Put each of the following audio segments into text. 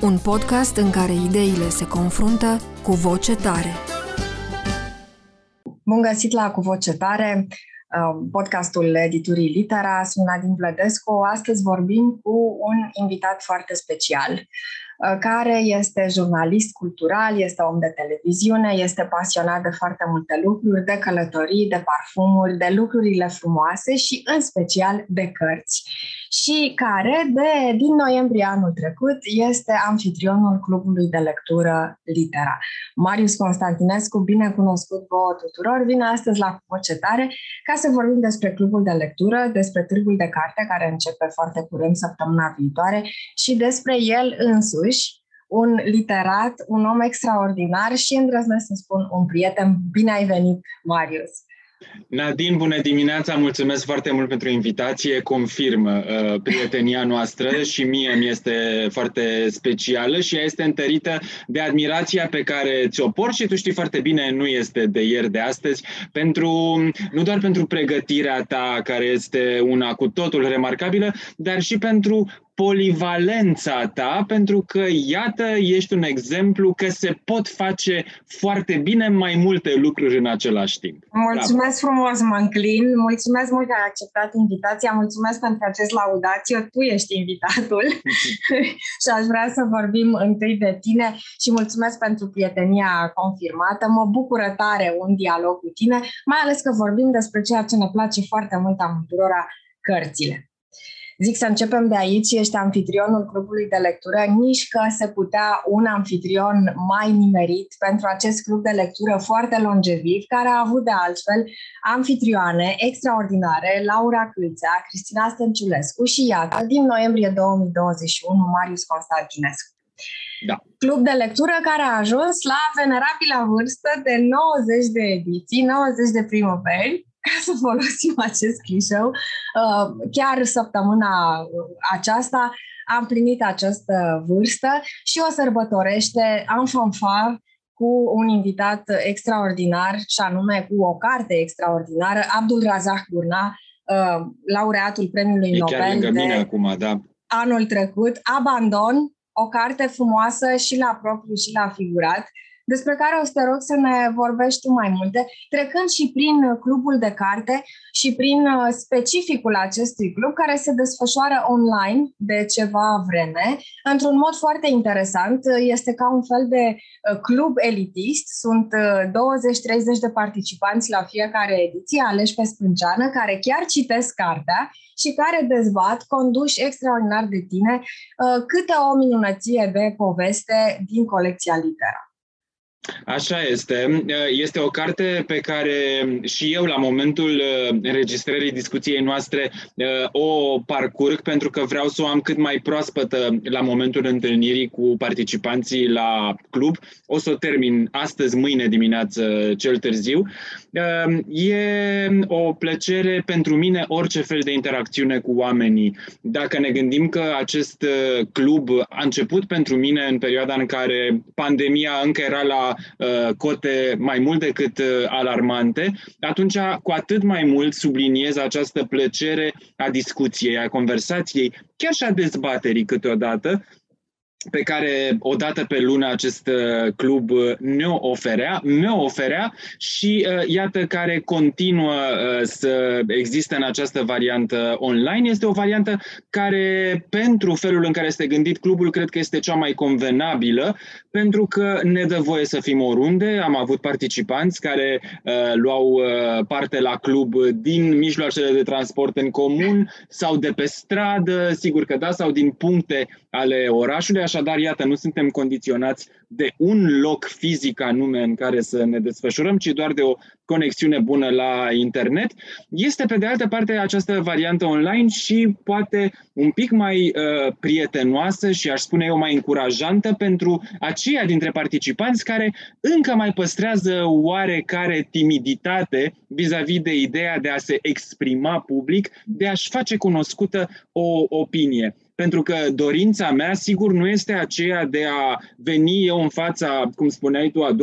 Un podcast în care ideile se confruntă cu voce tare. Bun găsit la Cu Voce Tare, uh, podcastul editurii Litera. Sunt Nadine Blădescu. Astăzi vorbim cu un invitat foarte special. Uh, care este jurnalist cultural, este om de televiziune, este pasionat de foarte multe lucruri, de călătorii, de parfumuri, de lucrurile frumoase și în special de cărți. Și care, de, din noiembrie anul trecut, este anfitrionul clubului de lectură Litera. Marius Constantinescu, bine cunoscut vouă tuturor, vine astăzi la Vocetare ca să vorbim despre clubul de lectură, despre târgul de carte care începe foarte curând săptămâna viitoare și despre el însuși însuși, un literat, un om extraordinar și îndrăznesc să spun un prieten. Bine ai venit, Marius! Nadine, bună dimineața, mulțumesc foarte mult pentru invitație, confirmă uh, prietenia noastră și mie mi este foarte specială și ea este întărită de admirația pe care ți-o port și tu știi foarte bine, nu este de ieri, de astăzi, pentru, nu doar pentru pregătirea ta, care este una cu totul remarcabilă, dar și pentru polivalența ta, pentru că, iată, ești un exemplu că se pot face foarte bine mai multe lucruri în același timp. Mulțumesc da. frumos, mă înclin. Mulțumesc mult că ai acceptat invitația. Mulțumesc pentru acest laudațiu. Tu ești invitatul și aș vrea să vorbim întâi de tine și mulțumesc pentru prietenia confirmată. Mă bucură tare un dialog cu tine, mai ales că vorbim despre ceea ce ne place foarte mult amândurora, cărțile. Zic să începem de aici, ești anfitrionul clubului de lectură, nici că se putea un anfitrion mai nimerit pentru acest club de lectură foarte longeviv, care a avut de altfel anfitrioane extraordinare, Laura Câlțea, Cristina Stănciulescu și iată, din noiembrie 2021, Marius Constantinescu. Da. Club de lectură care a ajuns la venerabila vârstă de 90 de ediții, 90 de primăveri, ca să folosim acest clișeu, uh, chiar săptămâna aceasta am plinit această vârstă și o sărbătorește în fanfar cu un invitat extraordinar și anume cu o carte extraordinară, Abdul Razak Gurna, uh, laureatul Premiului e Nobel de mine acum, da. anul trecut, Abandon, o carte frumoasă și la propriu și la figurat, despre care o să te rog să ne vorbești tu mai multe, trecând și prin clubul de carte și prin uh, specificul acestui club care se desfășoară online de ceva vreme, într-un mod foarte interesant. Este ca un fel de uh, club elitist, sunt 20-30 uh, de participanți la fiecare ediție, aleși pe sprânceană, care chiar citesc cartea și care dezbat, conduși extraordinar de tine, câte o minunăție de poveste din colecția Litera. Așa este. Este o carte pe care și eu, la momentul uh, înregistrării discuției noastre, uh, o parcurg pentru că vreau să o am cât mai proaspătă la momentul întâlnirii cu participanții la club. O să o termin astăzi, mâine dimineață, cel târziu. Uh, e o plăcere pentru mine orice fel de interacțiune cu oamenii. Dacă ne gândim că acest club a început pentru mine în perioada în care pandemia încă era la Uh, cote mai mult decât uh, alarmante, atunci cu atât mai mult subliniez această plăcere a discuției, a conversației, chiar și a dezbaterii câteodată, pe care o dată pe lună acest uh, club uh, ne-o oferea, ne-o oferea și uh, iată care continuă să existe în această variantă online. Este o variantă care, pentru felul în care este gândit clubul, cred că este cea mai convenabilă, pentru că ne dă voie să fim oriunde. Am avut participanți care uh, luau uh, parte la club din mijloacele de transport în comun sau de pe stradă, sigur că da, sau din puncte ale orașului, așa așadar, iată, nu suntem condiționați de un loc fizic anume în care să ne desfășurăm, ci doar de o conexiune bună la internet. Este, pe de altă parte, această variantă online și poate un pic mai uh, prietenoasă și, aș spune eu, mai încurajantă pentru aceia dintre participanți care încă mai păstrează oarecare timiditate vis-a-vis de ideea de a se exprima public, de a-și face cunoscută o opinie. Pentru că dorința mea, sigur, nu este aceea de a veni eu în fața, cum spuneai tu, a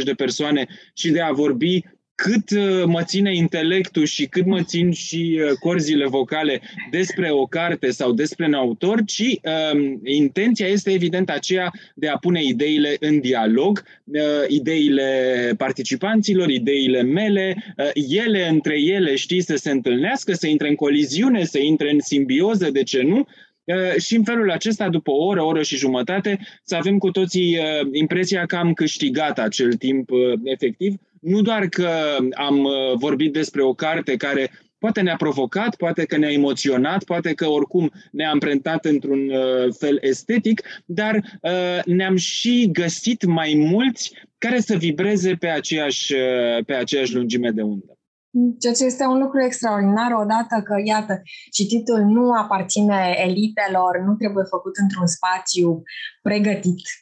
20-30 de persoane și de a vorbi cât uh, mă ține intelectul și cât mă țin și uh, corzile vocale despre o carte sau despre un autor, ci um, intenția este evident aceea de a pune ideile în dialog, uh, ideile participanților, ideile mele, uh, ele între ele, știi, să se întâlnească, să intre în coliziune, să intre în simbioză, de ce nu? Uh, și în felul acesta, după o oră, o oră și jumătate, să avem cu toții uh, impresia că am câștigat acel timp uh, efectiv. Nu doar că am vorbit despre o carte care poate ne-a provocat, poate că ne-a emoționat, poate că oricum ne-a amprentat într-un fel estetic, dar ne-am și găsit mai mulți care să vibreze pe aceeași, pe aceeași lungime de undă. Ceea ce este un lucru extraordinar, odată că, iată, cititul nu aparține elitelor, nu trebuie făcut într-un spațiu pregătit. Uh,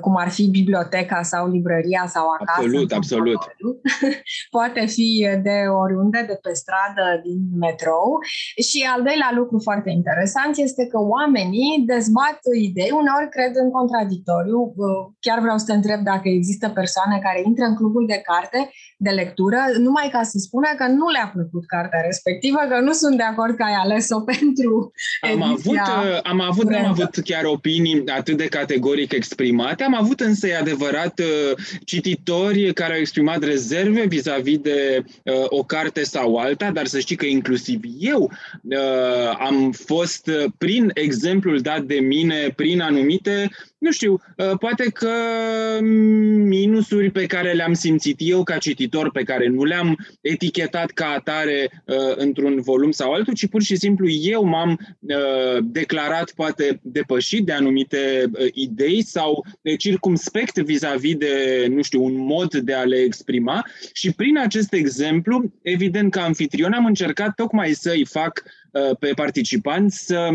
cum ar fi biblioteca sau librăria sau acasă. Absolut, absolut. Poate fi de oriunde, de pe stradă, din metrou. Și al doilea lucru foarte interesant este că oamenii dezbat idei, uneori cred în contradictoriu. Uh, chiar vreau să te întreb dacă există persoane care intră în clubul de carte, de lectură, numai ca să spună că nu le-a plăcut cartea respectivă, că nu sunt de acord că ai ales-o pentru am avut, uh, am avut, am avut chiar opinii atât de categoric exprimate exprimate. Am avut însă, e adevărat, uh, cititori care au exprimat rezerve vis-a-vis de uh, o carte sau alta, dar să știi că inclusiv eu uh, am fost, prin exemplul dat de mine, prin anumite nu știu, uh, poate că minusuri pe care le-am simțit eu ca cititor, pe care nu le-am etichetat ca atare uh, într-un volum sau altul, ci pur și simplu eu m-am uh, declarat poate depășit de anumite idei sau circumspect vis-a-vis de, nu știu, un mod de a le exprima. Și prin acest exemplu, evident că anfitrion am încercat tocmai să-i fac pe participanți să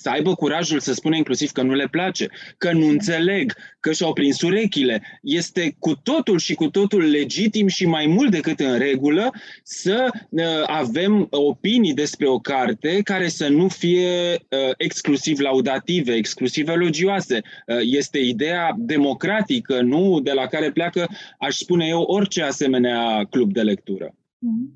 să aibă curajul să spună inclusiv că nu le place, că nu înțeleg, că și-au prins urechile. Este cu totul și cu totul legitim și mai mult decât în regulă să uh, avem opinii despre o carte care să nu fie uh, exclusiv laudative, exclusiv elogioase. Uh, este ideea democratică, nu de la care pleacă, aș spune eu, orice asemenea club de lectură.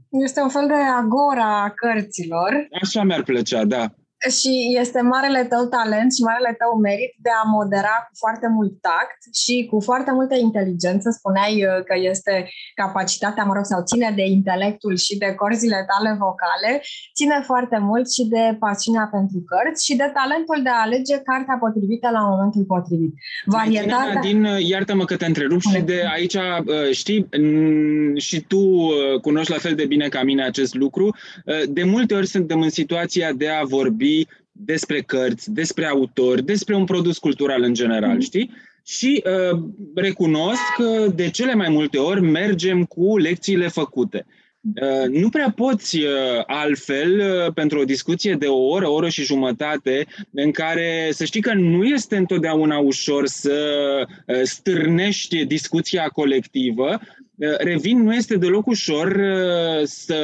Este un fel de agora a cărților. Așa mi-ar plăcea, da și este marele tău talent și marele tău merit de a modera cu foarte mult tact și cu foarte multă inteligență. Spuneai uh, că este capacitatea, mă rog, sau ține de intelectul și de corzile tale vocale, ține foarte mult și de pasiunea pentru cărți și de talentul de a alege cartea potrivită la momentul potrivit. Varietatea... Din, uh, iartă-mă că te întrerup și de aici, uh, știi, și tu cunoști la fel de bine ca mine acest lucru, de multe ori suntem în situația de a vorbi despre cărți, despre autori, despre un produs cultural în general, mm-hmm. știi? Și uh, recunosc că de cele mai multe ori mergem cu lecțiile făcute. Uh, nu prea poți uh, altfel uh, pentru o discuție de o oră, o oră și jumătate, în care să știi că nu este întotdeauna ușor să uh, stârnești discuția colectivă. Uh, revin, nu este deloc ușor uh, să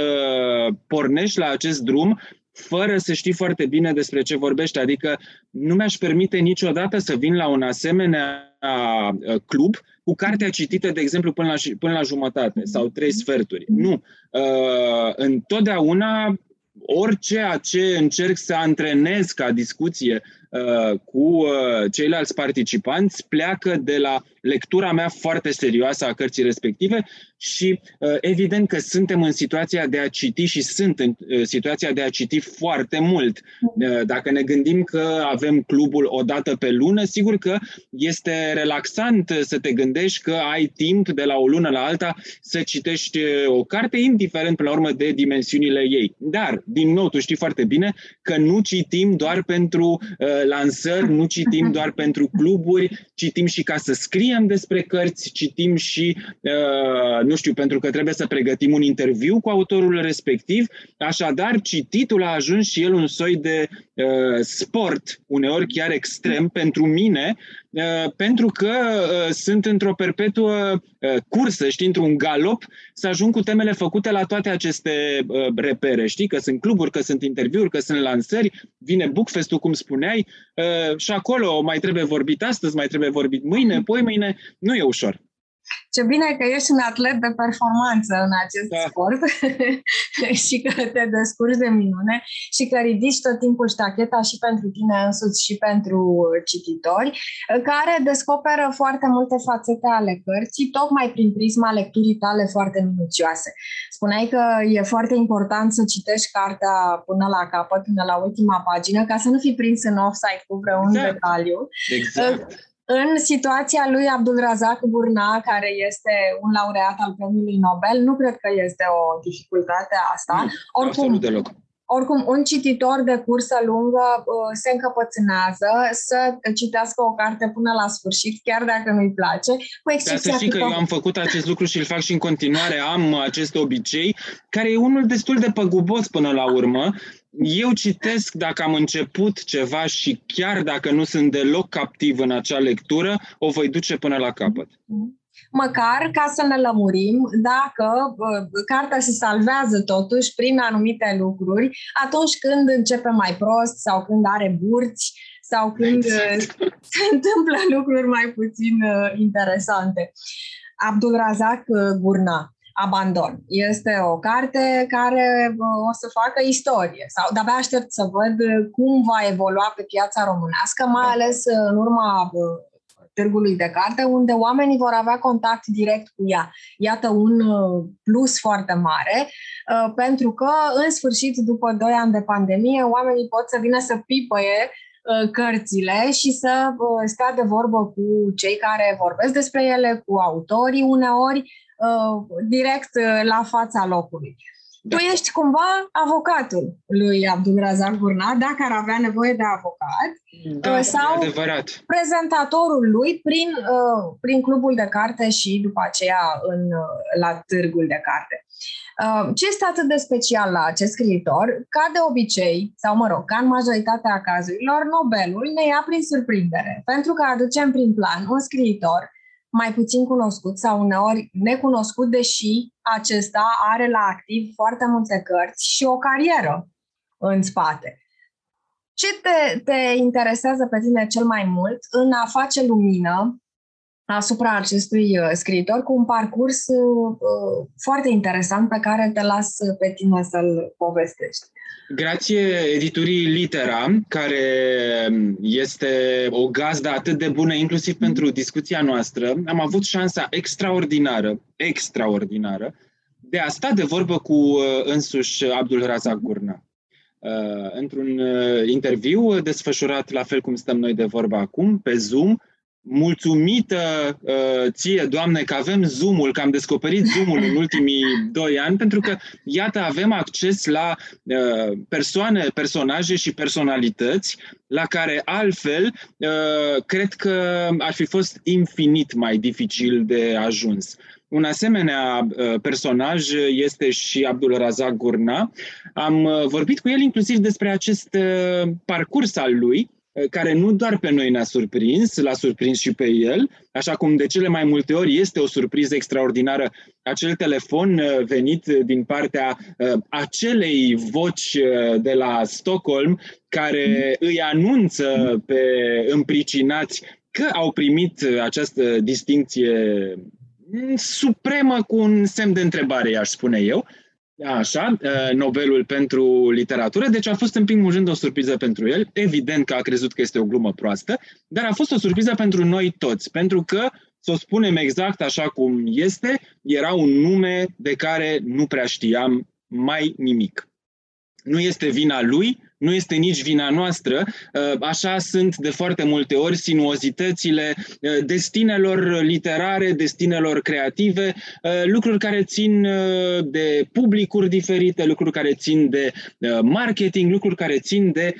pornești la acest drum fără să știi foarte bine despre ce vorbești. Adică nu mi-aș permite niciodată să vin la un asemenea club cu cartea citită, de exemplu, până la, până la jumătate sau trei sferturi. Nu. Întotdeauna orice ce încerc să antrenez ca discuție Uh, cu uh, ceilalți participanți pleacă de la lectura mea foarte serioasă a cărții respective și uh, evident că suntem în situația de a citi și sunt în situația de a citi foarte mult. Dacă ne gândim că avem clubul o dată pe lună, sigur că este relaxant să te gândești că ai timp de la o lună la alta să citești o carte, indiferent până la urmă de dimensiunile ei. Dar, din nou, tu știi foarte bine că nu citim doar pentru uh, lansări, nu citim doar pentru cluburi, citim și ca să scriem despre cărți, citim și, nu știu, pentru că trebuie să pregătim un interviu cu autorul respectiv. Așadar, cititul a ajuns și el un soi de sport, uneori chiar extrem, pentru mine, Uh, pentru că uh, sunt într-o perpetuă uh, cursă, știi, într-un galop, să ajung cu temele făcute la toate aceste repere, știi, că sunt cluburi, că sunt interviuri, că sunt lansări, vine Bookfest-ul, cum spuneai, și acolo mai trebuie vorbit astăzi, mai trebuie vorbit mâine, poi mâine, nu e ușor. Ce bine că ești un atlet de performanță în acest da. sport și că te descurci de minune și că ridici tot timpul ștacheta și pentru tine însuți și pentru cititori, care descoperă foarte multe fațete ale cărții, tocmai prin prisma lecturii tale foarte minuțioase. Spuneai că e foarte important să citești cartea până la capăt, până la ultima pagină, ca să nu fii prins în offside cu vreun exact. detaliu. Exact în situația lui Abdul Razak Burna, care este un laureat al premiului Nobel, nu cred că este o dificultate asta. Nu, Oricum, absolut deloc. Oricum, un cititor de cursă lungă uh, se încăpățânează să citească o carte până la sfârșit, chiar dacă nu-i place, cu excepția... Dar să știi că eu am făcut acest lucru și îl fac și în continuare, am acest obicei, care e unul destul de păgubos până la urmă, eu citesc dacă am început ceva și chiar dacă nu sunt deloc captiv în acea lectură, o voi duce până la capăt. Măcar ca să ne lămurim dacă uh, cartea se salvează totuși prin anumite lucruri atunci când începe mai prost sau când are burți sau când exact. se întâmplă lucruri mai puțin uh, interesante. Abdul Razak Gurna Abandon. Este o carte care o să facă istorie sau de-abia aștept să văd cum va evolua pe piața românească, mai da. ales în urma târgului de carte, unde oamenii vor avea contact direct cu ea. Iată un plus foarte mare, pentru că, în sfârșit, după 2 ani de pandemie, oamenii pot să vină să pipăie cărțile și să stea de vorbă cu cei care vorbesc despre ele, cu autorii uneori, Uh, direct uh, la fața locului. Da. Tu ești cumva avocatul lui Abdulrazak Gurna, dacă ar avea nevoie de avocat, da, uh, sau adevărat. prezentatorul lui prin, prin clubul de carte și după aceea în, la târgul de carte. Ce este atât de special la acest scriitor? Ca de obicei, sau mă rog, ca în majoritatea cazurilor, Nobelul ne ia prin surprindere, pentru că aducem prin plan un scriitor mai puțin cunoscut sau uneori necunoscut, deși acesta are la activ foarte multe cărți și o carieră în spate. Ce te, te interesează pe tine cel mai mult în a face lumină asupra acestui uh, scriitor cu un parcurs uh, uh, foarte interesant pe care te las pe tine să-l povestești? Grație editurii Litera, care este o gazdă atât de bună, inclusiv mm. pentru discuția noastră, am avut șansa extraordinară, extraordinară, de a sta de vorbă cu uh, însuși Abdul Razak Gurna. Uh, într-un uh, interviu desfășurat la fel cum stăm noi de vorbă acum, pe Zoom, mulțumită uh, ție, Doamne, că avem Zoom-ul, că am descoperit Zoom-ul în ultimii doi ani, pentru că, iată, avem acces la uh, persoane, personaje și personalități la care altfel uh, cred că ar fi fost infinit mai dificil de ajuns. Un asemenea uh, personaj este și Abdul Razak Gurna. Am uh, vorbit cu el inclusiv despre acest uh, parcurs al lui, Eh, care nu doar pe noi ne-a surprins, l-a surprins și pe el, așa cum de cele mai multe ori este o surpriză extraordinară acel telefon eh, venit din partea eh, acelei voci de la Stockholm care îi anunță pe împricinați că au primit această distinție mm, supremă cu un semn de întrebare, aș spune eu, Așa, uh, Nobelul pentru literatură, deci a fost în primul rând o surpriză pentru el. Evident că a crezut că este o glumă proastă, dar a fost o surpriză pentru noi toți, pentru că, să o spunem exact așa cum este, era un nume de care nu prea știam mai nimic. Nu este vina lui, nu este nici vina noastră. Uh, așa sunt de foarte multe ori sinuozitățile uh, destinelor literare, destinelor creative, uh, lucruri care țin de publicuri diferite, lucruri care țin de marketing, lucruri care țin de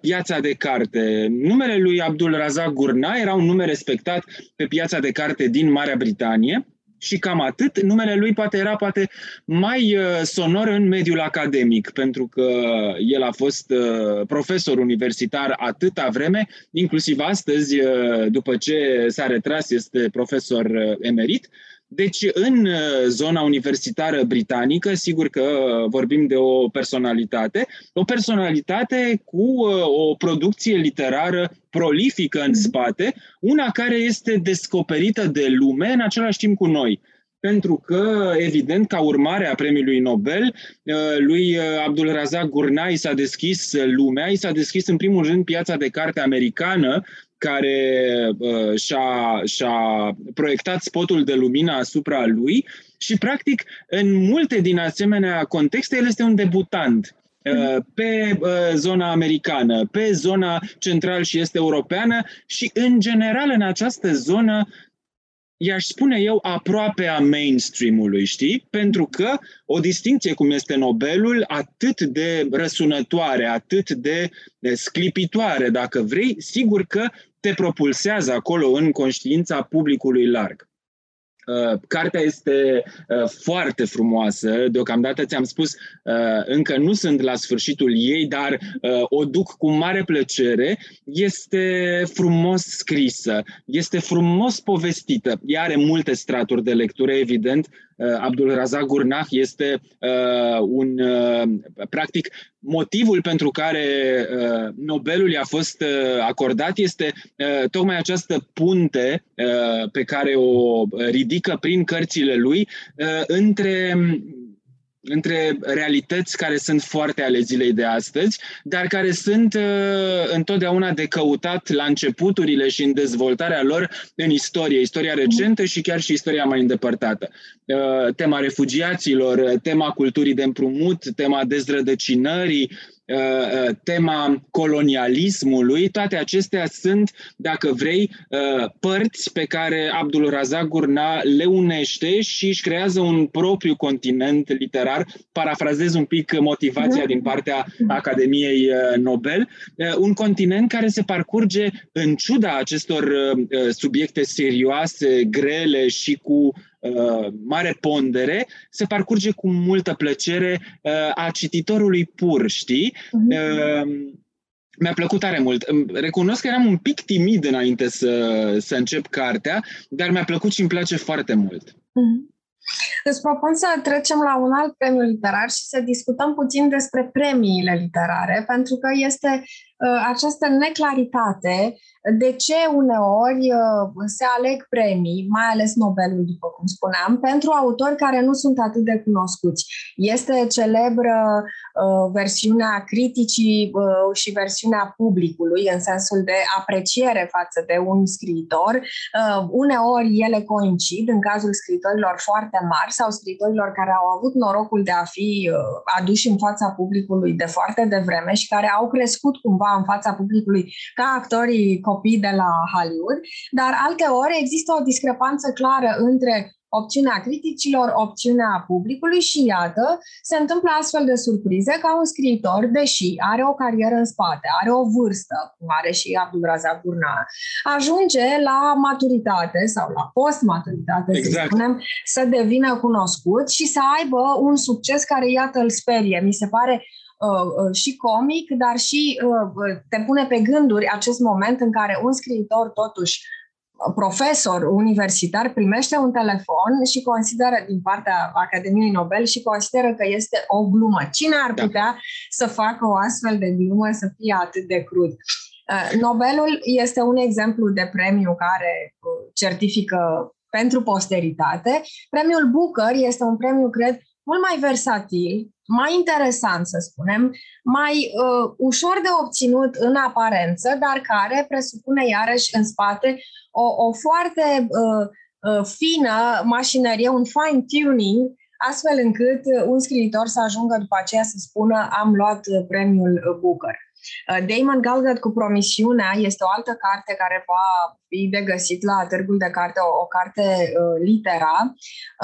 piața de carte. Numele lui Abdul Razak Gurna era un nume respectat pe piața de carte din Marea Britanie și cam atât. Numele lui poate era poate mai uh, sonor în mediul academic, pentru că el a fost uh, profesor universitar atâta vreme, inclusiv astăzi, uh, după ce s-a retras, este profesor emerit. Deci, în zona universitară britanică, sigur că vorbim de o personalitate, o personalitate cu o producție literară prolifică în mhm. spate, una care este descoperită de lume în același timp cu noi pentru că, evident, ca urmare a premiului Nobel, lui Abdul Razak Gurnai s-a deschis lumea, i s-a deschis în primul rând piața de carte americană, care uh, și-a, și-a proiectat spotul de lumină asupra lui și, practic, în multe din asemenea contexte, el este un debutant uh, pe uh, zona americană, pe zona central și este europeană și, în general, în această zonă i-aș spune eu, aproape a mainstream-ului, știi? Pentru că o distinție cum este Nobelul, atât de răsunătoare, atât de sclipitoare, dacă vrei, sigur că te propulsează acolo în conștiința publicului larg. Uh, cartea este uh, foarte frumoasă, deocamdată ți-am spus, uh, încă nu sunt la sfârșitul ei, dar o duc cu mare plăcere. Este frumos scrisă, este frumos povestită. Ea are multe straturi de lectură, evident, Uh, Abdul Razak Gurnah este uh, un, uh, practic, motivul pentru care uh, Nobelul i-a fost uh, acordat este uh, tocmai această punte uh, pe care o ridică prin cărțile lui uh, între între realități care sunt foarte ale zilei de astăzi, dar care sunt uh, întotdeauna de căutat la începuturile și în dezvoltarea lor în istorie, istoria recentă și chiar și istoria mai îndepărtată. Uh, tema refugiaților, tema culturii de împrumut, tema dezrădăcinării, Uh, uh, tema colonialismului, toate acestea sunt, dacă vrei, uh, părți pe care Abdul Razak Gurna le unește și își creează un propriu continent literar. Parafrazez un pic motivația mhm. din partea Academiei Nobel. Un continent care se parcurge în ciuda acestor subiecte serioase, grele și cu Uh, mare pondere, se parcurge cu multă plăcere uh, a cititorului pur, știi? Uh-huh. Mi-a plăcut tare mult. Recunosc că eram un pic timid înainte să, să încep cartea, dar mi-a plăcut și îmi place foarte mult. Uh-huh. Îți propun să trecem la un alt premiu literar și să discutăm puțin despre premiile literare, pentru că este uh, această neclaritate de ce uneori uh, se aleg premii, mai ales Nobelul, după cum spuneam, pentru autori care nu sunt atât de cunoscuți. Este celebră uh, versiunea criticii uh, și versiunea publicului, în sensul de apreciere față de un scriitor. Uh, uneori ele coincid, în cazul scriitorilor foarte mari sau scriitorilor care au avut norocul de a fi uh, aduși în fața publicului de foarte devreme și care au crescut cumva în fața publicului ca actorii copii de la Hollywood, dar alte ori există o discrepanță clară între opțiunea criticilor, opțiunea publicului și iată, se întâmplă astfel de surprize ca un scriitor, deși are o carieră în spate, are o vârstă, cum are și Abdul Razak Gurna, ajunge la maturitate sau la post-maturitate, exact. să spunem, să devină cunoscut și să aibă un succes care, iată, îl sperie. Mi se pare Uh, uh, și comic, dar și uh, te pune pe gânduri acest moment în care un scriitor totuși profesor universitar primește un telefon și consideră din partea Academiei Nobel și consideră că este o glumă. Cine ar da. putea da. să facă o astfel de glumă să fie atât de crud? Nobelul este un exemplu de premiu care certifică pentru posteritate. Premiul Booker este un premiu, cred, mult mai versatil, mai interesant, să spunem, mai uh, ușor de obținut în aparență, dar care presupune iarăși în spate o, o foarte uh, uh, fină mașinărie, un fine-tuning astfel încât un scriitor să ajungă după aceea să spună am luat premiul Booker. Uh, Damon Galgut cu Promisiunea este o altă carte care va fi de găsit la târgul de carte, o, o carte uh, litera.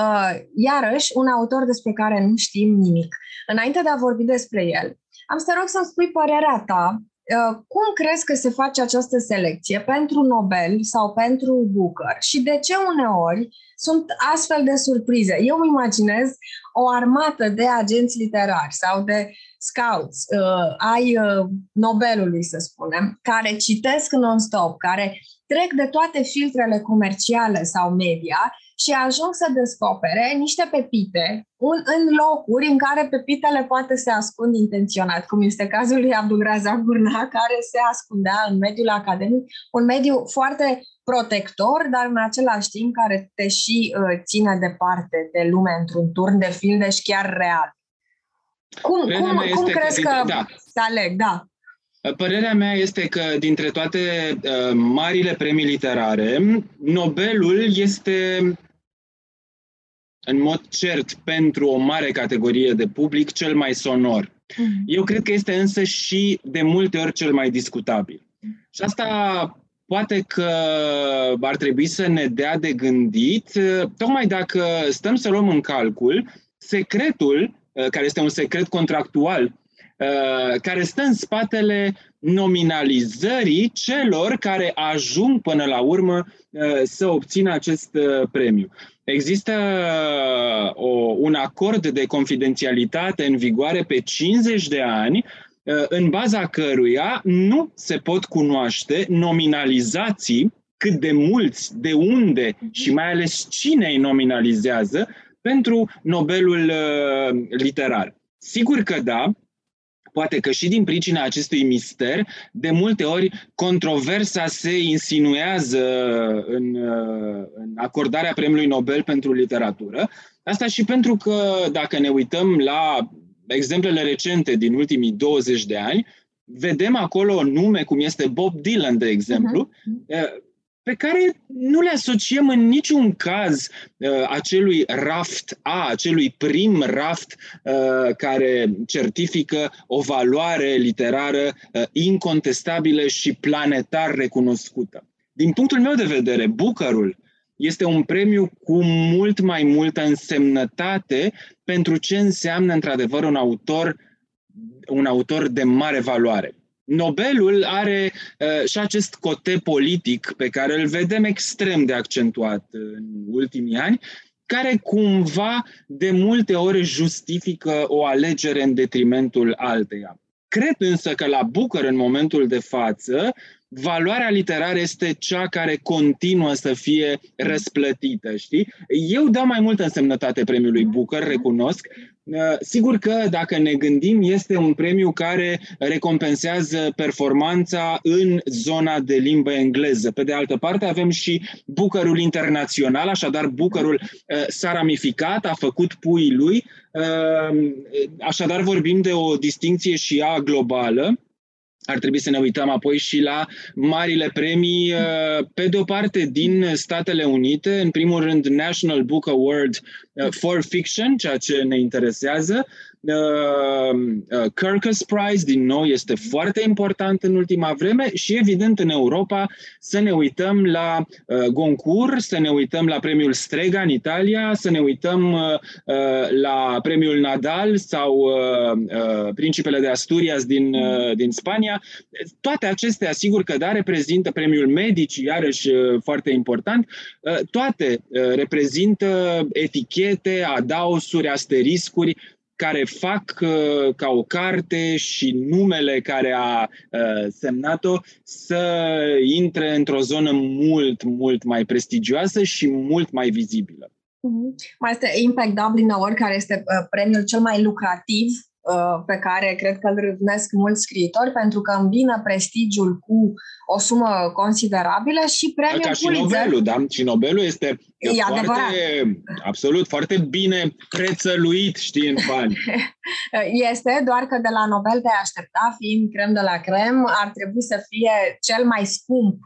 Uh, iarăși, un autor despre care nu știm nimic. Înainte de a vorbi despre el, am să te rog să-mi spui părerea ta uh, cum crezi că se face această selecție pentru Nobel sau pentru Booker și de ce uneori sunt astfel de surprize? Eu îmi imaginez o armată de agenți literari sau de scouts uh, ai uh, Nobelului, să spunem, care citesc non-stop, care trec de toate filtrele comerciale sau media și ajung să descopere niște pepite un, în locuri în care pepitele poate se ascund intenționat, cum este cazul lui Abdulrazak Gurna, care se ascundea în mediul academic, un mediu foarte protector, dar în același timp care te și uh, ține departe de lume într-un turn de fildeș și chiar real. Cum, cum, cum crezi că, că da. să aleg? Da. Părerea mea este că dintre toate uh, marile premii literare, Nobelul este în mod cert pentru o mare categorie de public cel mai sonor. Mm-hmm. Eu cred că este însă și de multe ori cel mai discutabil. Și asta poate că ar trebui să ne dea de gândit, tocmai dacă stăm să luăm în calcul secretul Uh, care este un secret contractual, uh, care stă în spatele nominalizării celor care ajung până la urmă uh, să obțină acest premiu. Există o, un acord de confidențialitate în vigoare pe 50 de ani, în baza căruia nu se pot cunoaște nominalizații cât de mulți, de unde și mai ales cine îi nominalizează, pentru Nobelul uh, literar. Sigur că da, poate că și din pricina acestui mister, de multe ori controversa se insinuează în, uh, în acordarea premiului Nobel pentru literatură. Asta și pentru că, dacă ne uităm la exemplele recente din ultimii 20 de ani, vedem acolo nume cum este Bob Dylan, de exemplu, uh-huh pe care nu le asociem în niciun caz uh, acelui raft A, acelui prim raft uh, care certifică o valoare literară uh, incontestabilă și planetar recunoscută. Din punctul meu de vedere, Bookerul este un premiu cu mult mai multă însemnătate pentru ce înseamnă într-adevăr un autor, un autor de mare valoare. Nobelul are uh, și acest cote politic pe care îl vedem extrem de accentuat în ultimii ani, care cumva de multe ori justifică o alegere în detrimentul alteia. Cred însă că la Booker, în momentul de față, valoarea literară este cea care continuă să fie răsplătită, știi? Eu dau mai multă însemnătate premiului Booker, recunosc. Uh, sigur că, dacă ne gândim, este un premiu care recompensează performanța în zona de limbă engleză. Pe de altă parte, avem și Bookerul internațional, așadar Bookerul uh, s-a ramificat, a făcut puii lui, uh, așadar vorbim de o distinție și ea globală ar trebui să ne uităm apoi și la marile premii, uh, pe de o parte din Statele Unite, în primul rând National Book Award uh, for Fiction, ceea ce ne interesează, Uh, uh, Kirkus Prize, din nou, este foarte important în ultima vreme și, evident, în Europa să ne uităm la uh, Goncourt, să ne uităm la premiul Strega în Italia, să ne uităm uh, uh, la premiul Nadal sau uh, Principele de Asturias din, din Spania. Toate acestea, sigur că da, reprezintă premiul Medici, iarăși foarte important, toate reprezintă etichete, adaosuri, asteriscuri care fac uh, ca o carte și numele care a uh, semnat-o să intre într-o zonă mult, mult mai prestigioasă și mult mai vizibilă. Mm-hmm. Mai este Impact Dublin Award, care este uh, premiul cel mai lucrativ Uh, pe care cred că îl râvnesc mulți scriitori pentru că îmbină prestigiul cu o sumă considerabilă și premiul Ca și Nobelul, da? Și Nobelul este e foarte, adevărat. absolut, foarte bine prețăluit, știi, în bani. este, doar că de la Nobel te aștepta, fiind crem de la crem, ar trebui să fie cel mai scump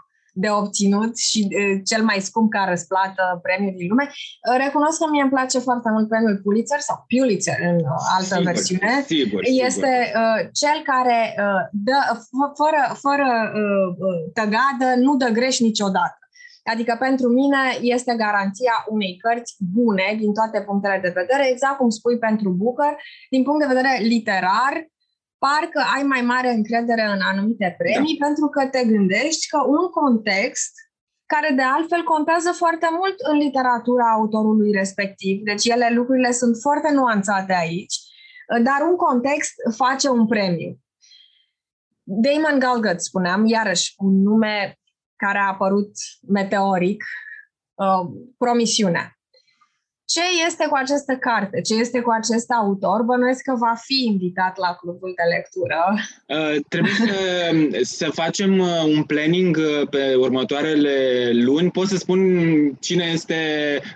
de obținut și uh, cel mai scump ca răsplată premiu din lume. Uh, recunosc că mie îmi place foarte mult premiul Pulitzer sau Pulitzer în altă sigur, versiune. Sigur, este sigur. Uh, cel care uh, dă, fără, fără uh, tăgadă, nu dă greș niciodată. Adică pentru mine este garanția unei cărți bune din toate punctele de vedere, exact cum spui pentru Booker, din punct de vedere literar, parcă ai mai mare încredere în anumite premii da. pentru că te gândești că un context care de altfel contează foarte mult în literatura autorului respectiv, deci ele lucrurile sunt foarte nuanțate aici, dar un context face un premiu. Damon Galgut, spuneam, iarăși un nume care a apărut meteoric, uh, Promisiunea. Ce este cu această carte? Ce este cu acest autor? Bănuiesc că va fi invitat la clubul de lectură. Uh, trebuie să, să facem uh, un planning uh, pe următoarele luni. Pot să spun cine este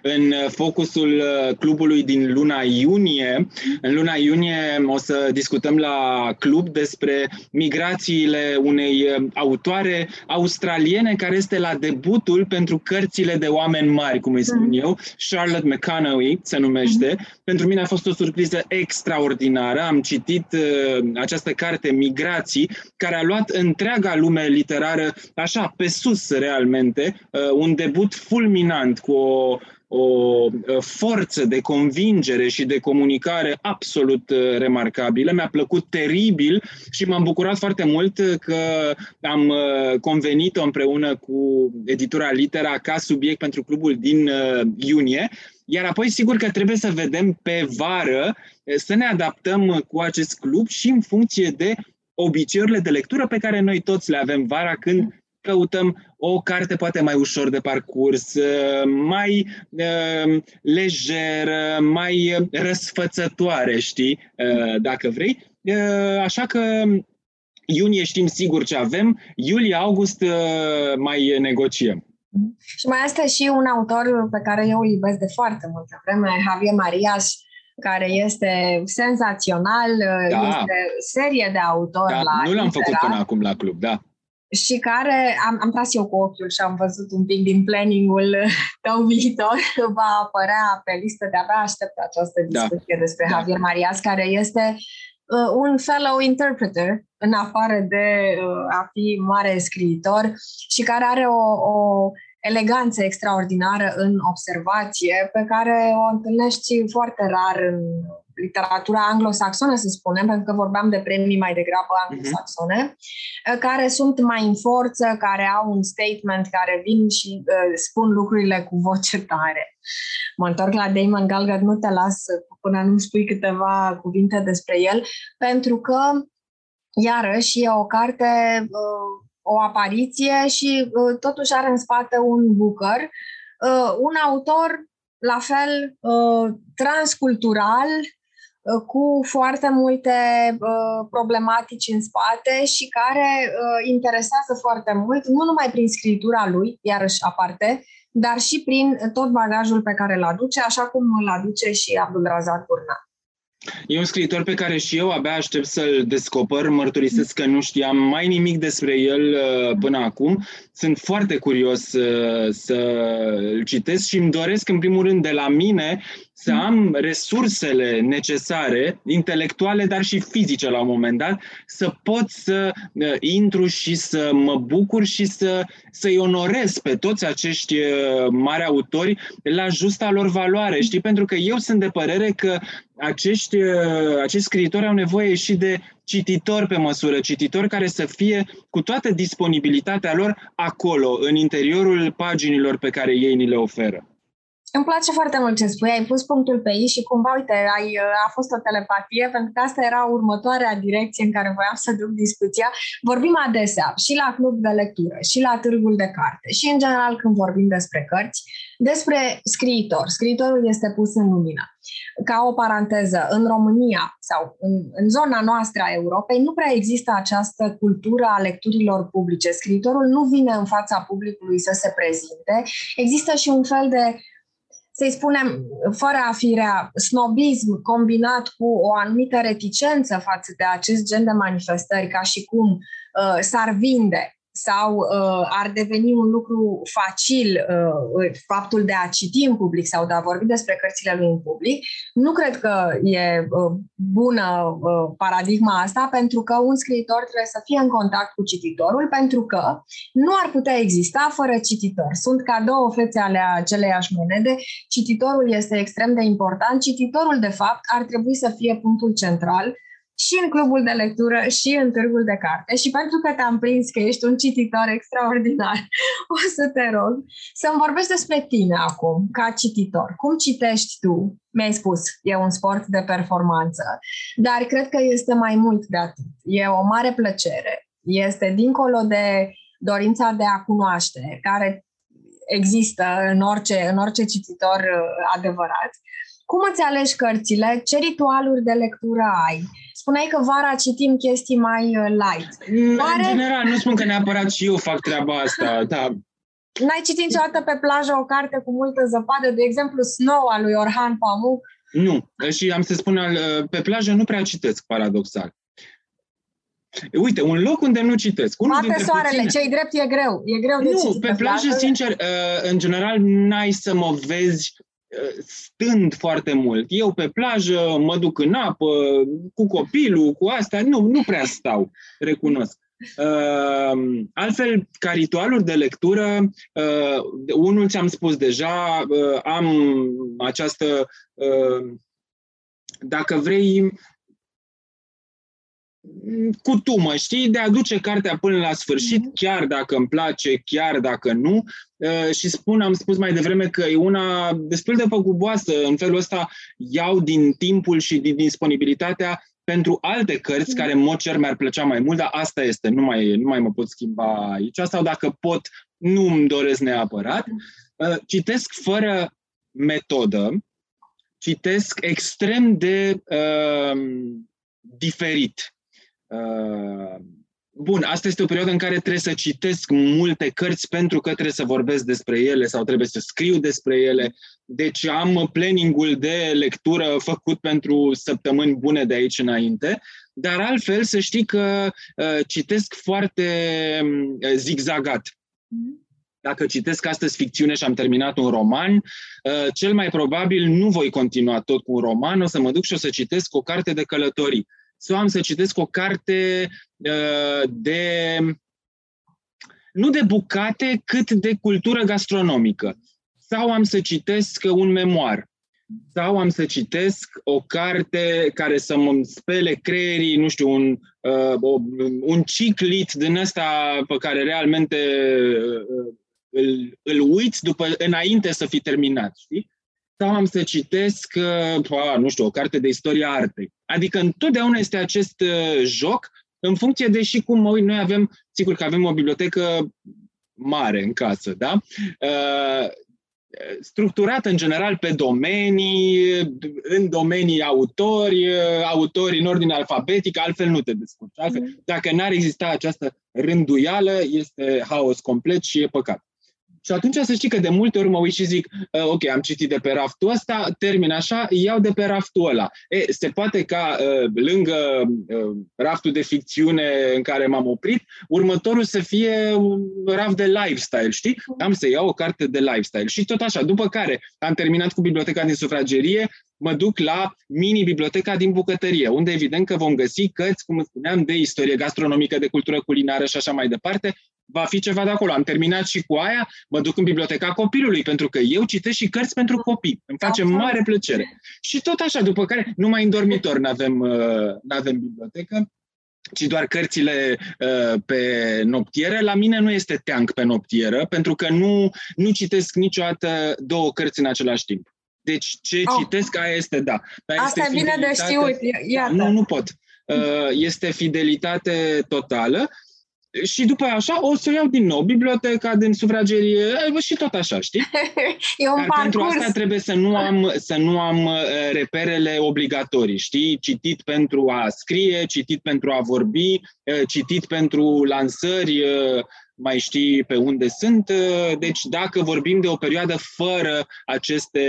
în focusul uh, clubului din luna iunie. În luna iunie o să discutăm la club despre migrațiile unei autoare australiene care este la debutul pentru cărțile de oameni mari, cum îi spun mm. eu, Charlotte McCann Conaway se numește. Mm-hmm. Pentru mine a fost o surpriză extraordinară. Am citit uh, această carte Migrații, care a luat întreaga lume literară așa, pe sus realmente, uh, un debut fulminant cu o o forță de convingere și de comunicare absolut uh, remarcabilă. Mi-a plăcut teribil și m-am bucurat foarte mult că am uh, convenit-o împreună cu editura Litera ca subiect pentru clubul din uh, iunie. Iar apoi, sigur că trebuie să vedem pe vară, să ne adaptăm cu acest club și în funcție de obiceiurile de lectură pe care noi toți le avem vara când căutăm o carte poate mai ușor de parcurs, uh, mai uh, lejeră, mai răsfățătoare, știi, uh, dacă vrei. Uh, așa că iunie știm sigur ce avem, iulie-august uh, mai negociem. Și mai este și un autor pe care eu îl iubesc de foarte multă vreme, Javier Marias, care este senzațional, da. este serie de autori da, la Nu l-am făcut până acum la club, da și care am, am tras eu cu ochiul și am văzut un pic din planningul tău viitor, va apărea pe listă, de-abia aștept această da. discuție da. despre da. Javier Marias, care este uh, un fellow interpreter, în afară de uh, a fi mare scriitor și care are o, o eleganță extraordinară în observație pe care o întâlnești foarte rar în literatura anglosaxonă, să spunem, pentru că vorbeam de premii mai degrabă mhm. anglosaxone, uh-huh. care sunt mai în forță, care au un statement, care vin și uh, spun lucrurile cu voce tare. Mă întorc la Damon Galgut, nu te las până nu spui câteva cuvinte despre el, pentru că, iarăși, e o carte, uh, o apariție și uh, totuși are în spate un Booker, uh, un autor la fel uh, transcultural, Uh, cu foarte multe uh, problematici în spate și care uh, interesează foarte mult, nu numai prin scritura lui, iarăși aparte, dar și prin tot bagajul pe care îl aduce, așa cum îl aduce și Abdulrazak Burna. E un scriitor pe care și eu abia aștept să-l descoper, mărturisesc că nu știam mai nimic despre el până acum. Sunt foarte curios să îl citesc și îmi doresc în primul rând de la mine să am resursele necesare, intelectuale, dar și fizice la un moment dat, să pot să uh, intru și să mă bucur și să, să-i onorez pe toți acești uh, mari autori la justa lor valoare, știi? Pentru că eu sunt de părere că acești, uh, acești scriitori au nevoie și de cititori pe măsură, cititori care să fie cu toată disponibilitatea lor acolo, în interiorul paginilor pe care ei ni le oferă. Îmi place foarte mult ce spui, ai pus punctul pe ei și cumva, uite, ai, a fost o telepatie, pentru că asta era următoarea direcție în care voiam să duc discuția. Vorbim adesea și la club de lectură, și la târgul de carte, și în general când vorbim despre cărți, despre scriitor. Scriitorul este pus în lumină. Ca o paranteză, în România sau în, în zona noastră a Europei nu prea există această cultură a lecturilor publice. Scriitorul nu vine în fața publicului să se prezinte. Există și un fel de să-i spunem, fără a fi rea, snobism combinat cu o anumită reticență față de acest gen de manifestări, ca și cum uh, s-ar vinde sau uh, ar deveni un lucru facil uh, faptul de a citi în public sau de a vorbi despre cărțile lui în public, nu cred că e uh, bună uh, paradigma asta, pentru că un scriitor trebuie să fie în contact cu cititorul, pentru că nu ar putea exista fără cititor. Sunt ca două fețe ale aceleiași monede. Cititorul este extrem de important. Cititorul, de fapt, ar trebui să fie punctul central și în clubul de lectură și în târgul de carte și pentru că te-am prins că ești un cititor extraordinar, o să te rog să-mi vorbești despre tine acum, ca cititor. Cum citești tu? Mi-ai spus, e un sport de performanță, dar cred că este mai mult de atât. E o mare plăcere. Este dincolo de dorința de a cunoaște, care există în orice, în orice cititor uh, adevărat. Cum îți alegi cărțile? Ce ritualuri de lectură ai? Spuneai că vara citim chestii mai uh, light. Oare... În general, nu spun că neapărat și eu fac treaba asta, da. N-ai citit niciodată pe plajă o carte cu multă zăpadă, de exemplu Snow al lui Orhan Pamuk? Nu, și am să spun, pe plajă nu prea citesc, paradoxal. Uite, un loc unde nu citesc. Unul Bate soarele, puține... ce-i drept e greu. E greu de Nu, pe, pe plajă, plajă, sincer, uh, în general, n-ai să mă vezi stând foarte mult. Eu pe plajă mă duc în apă, cu copilul, cu asta, nu, nu prea stau, recunosc. Uh, altfel, ca ritualuri de lectură, uh, unul ți-am spus deja, uh, am această, uh, dacă vrei, cu tumă, știi, de a duce cartea până la sfârșit, mm-hmm. chiar dacă îmi place, chiar dacă nu. Uh, și spun, am spus mai devreme că e una destul de făcuboasă. În felul ăsta iau din timpul și din disponibilitatea pentru alte cărți mm-hmm. care, în mod cer, mi-ar plăcea mai mult, dar asta este, nu mai, nu mai mă pot schimba aici. Sau dacă pot, nu îmi doresc neapărat. Uh, citesc fără metodă, citesc extrem de uh, diferit Uh, bun, asta este o perioadă în care trebuie să citesc multe cărți pentru că trebuie să vorbesc despre ele sau trebuie să scriu despre ele. Deci am planningul de lectură făcut pentru săptămâni bune de aici înainte, dar altfel să știi că uh, citesc foarte uh, zigzagat. Dacă citesc astăzi ficțiune și am terminat un roman, uh, cel mai probabil nu voi continua tot cu un roman, o să mă duc și o să citesc o carte de călătorii sau am să citesc o carte uh, de nu de bucate, cât de cultură gastronomică. Sau am să citesc un memoar. Sau am să citesc o carte care să mă spele creierii, nu știu, un, uh, o, un ciclit din ăsta pe care realmente uh, îl, îl uiți după, înainte să fi terminat, știi? Sau am să citesc, uh, nu știu, o carte de istoria artei. Adică întotdeauna este acest uh, joc în funcție de și cum mă uit. Noi avem, sigur că avem o bibliotecă mare în casă, da? Uh, structurată în general pe domenii, în domenii autori, autori în ordine alfabetică, altfel nu te descurci. Altfel, mm. dacă n-ar exista această rânduială, este haos complet și e păcat. Și atunci să știi că de multe ori mă uit și zic, uh, ok, am citit de pe raftul ăsta, termin așa, iau de pe raftul ăla. E, se poate ca uh, lângă uh, raftul de ficțiune în care m-am oprit, următorul să fie un raft de lifestyle, știi? Am să iau o carte de lifestyle. Și tot așa, după care am terminat cu biblioteca din sufragerie, mă duc la mini-biblioteca din bucătărie, unde evident că vom găsi cărți, cum spuneam, de istorie gastronomică, de cultură culinară și așa mai departe, va fi ceva de acolo. Am terminat și cu aia, mă duc în biblioteca copilului, pentru că eu citesc și cărți pentru copii. Îmi face mare plăcere. Și tot așa, după care, numai în dormitor nu avem uh, avem bibliotecă, ci doar cărțile uh, pe noptieră. La mine nu este teanc pe noptieră, pentru că nu, nu citesc niciodată două cărți în același timp. Deci ce oh. citesc, aia este da. Dar Asta este e bine de știut, iată. Nu, nu pot. Uh, este fidelitate totală și după așa o să iau din nou biblioteca din sufragerie și tot așa, știi? e un Dar parcurs. pentru asta trebuie să nu am, să nu am uh, reperele obligatorii, știi? Citit pentru a scrie, citit pentru a vorbi, uh, citit pentru lansări, uh, mai știi pe unde sunt. Deci dacă vorbim de o perioadă fără aceste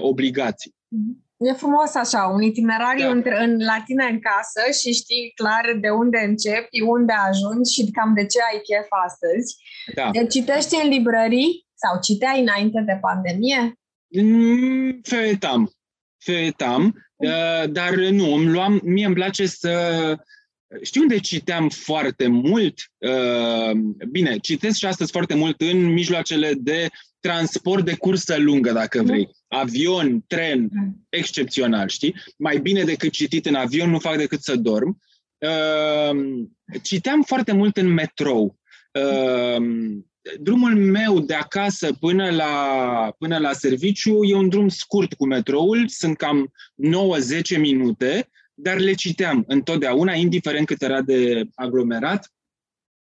obligații. Mm-hmm. E frumos așa, un itinerariu da. între, în, la tine în casă și știi clar de unde începi, unde ajungi și cam de ce ai chef astăzi. Da. Deci citești în librării sau citeai înainte de pandemie? Mm, fetam. Fetam, mm. uh, dar nu, îmi luam, mie îmi place să știu unde citeam foarte mult? Uh, bine, citesc și astăzi foarte mult în mijloacele de transport de cursă lungă, dacă vrei. Avion, tren, excepțional, știi? Mai bine decât citit în avion, nu fac decât să dorm. Uh, citeam foarte mult în metrou. Uh, drumul meu de acasă până la, până la serviciu e un drum scurt cu metroul, sunt cam 9-10 minute, dar le citeam întotdeauna, indiferent cât era de aglomerat.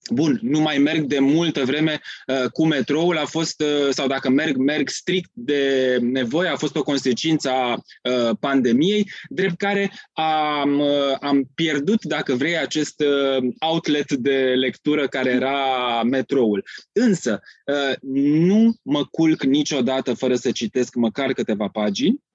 Bun, nu mai merg de multă vreme uh, cu metroul, a fost, uh, sau dacă merg, merg strict de nevoie, a fost o consecință a uh, pandemiei, drept care am, uh, am pierdut, dacă vrei, acest uh, outlet de lectură care era metroul. Însă, uh, nu mă culc niciodată fără să citesc măcar câteva pagini,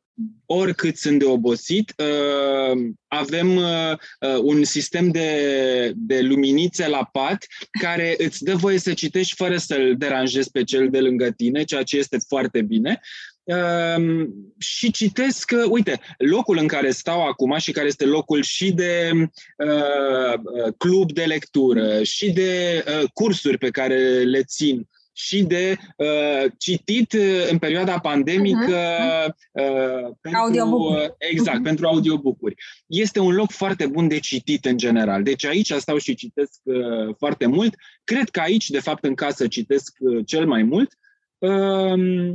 oricât sunt de obosit, uh, avem uh, uh, un sistem de, de luminițe la pat care îți dă voie să citești fără să-l deranjezi pe cel de lângă tine, ceea ce este foarte bine. Uh, și citesc, uh, uite, locul în care stau acum și care este locul și de uh, club de lectură și de uh, cursuri pe care le țin și de uh, citit uh, în perioada pandemică uh-huh. uh, pentru, audiobook. exact, uh-huh. pentru audiobook-uri. Este un loc foarte bun de citit în general. Deci aici stau și citesc uh, foarte mult. Cred că aici, de fapt, în casă citesc uh, cel mai mult. Uh,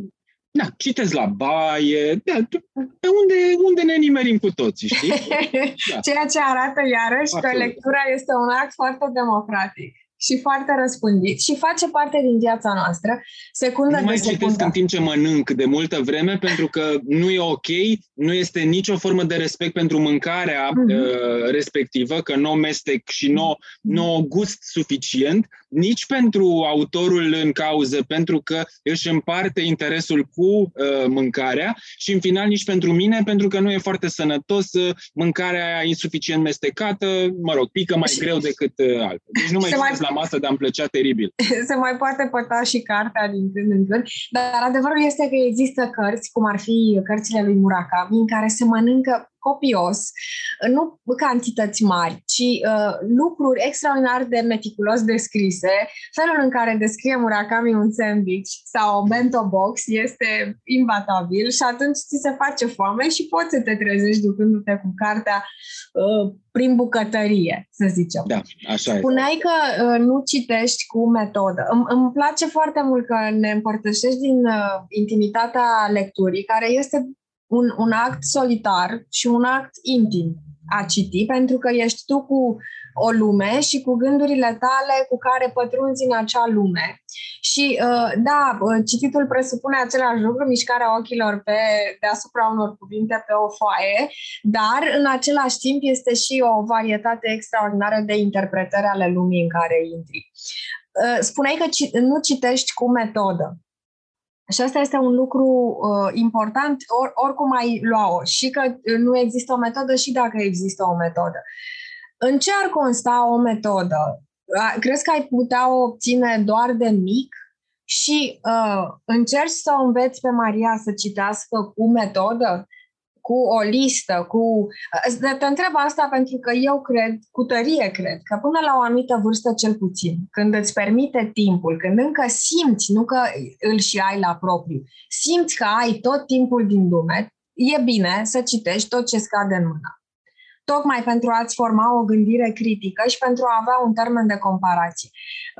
da, citesc la baie, da, pe unde, unde ne nimerim cu toții, știi? Da. Ceea ce arată iarăși Absolut. că lectura este un act foarte democratic și foarte răspândit și face parte din viața noastră, secundă nu mai de secundă. citesc în timp ce mănânc de multă vreme, pentru că nu e ok, nu este nicio formă de respect pentru mâncarea mm-hmm. uh, respectivă, că nu o mestec și nu mm-hmm. o gust suficient, nici pentru autorul în cauză, pentru că își împarte interesul cu uh, mâncarea și în final nici pentru mine, pentru că nu e foarte sănătos uh, mâncarea insuficient mestecată, mă rog, pică mai greu decât uh, altă. Deci nu mai mai la masă, dar îmi plăcea teribil. Se mai poate păta și cartea din când în când, dar adevărul este că există cărți, cum ar fi cărțile lui Murakami, în care se mănâncă copios, nu cantități mari, ci uh, lucruri extraordinar de meticulos descrise. Felul în care descrie Murakami un sandwich sau o bento box este imbatabil și atunci ți se face foame și poți să te trezești ducându-te cu cartea uh, prin bucătărie, să zicem. Da, așa Spuneai că uh, nu citești cu metodă. Îmi, îmi place foarte mult că ne împărtășești din uh, intimitatea lecturii, care este un, un act solitar și un act intim a citi, pentru că ești tu cu o lume și cu gândurile tale cu care pătrunzi în acea lume. Și uh, da, uh, cititul presupune același lucru, mișcarea ochilor pe, deasupra unor cuvinte pe o foaie, dar în același timp este și o varietate extraordinară de interpretări ale lumii în care intri. Uh, spuneai că nu citești cu metodă. Și asta este un lucru uh, important, or, oricum ai lua-o. Și că uh, nu există o metodă și dacă există o metodă. În ce ar consta o metodă? Crezi că ai putea o obține doar de mic și uh, încerci să o înveți pe Maria să citească cu metodă? Cu o listă, cu... Te întreb asta pentru că eu cred, cu tărie cred, că până la o anumită vârstă cel puțin, când îți permite timpul, când încă simți, nu că îl și ai la propriu, simți că ai tot timpul din lume, e bine să citești tot ce scade în mână tocmai pentru a-ți forma o gândire critică și pentru a avea un termen de comparație.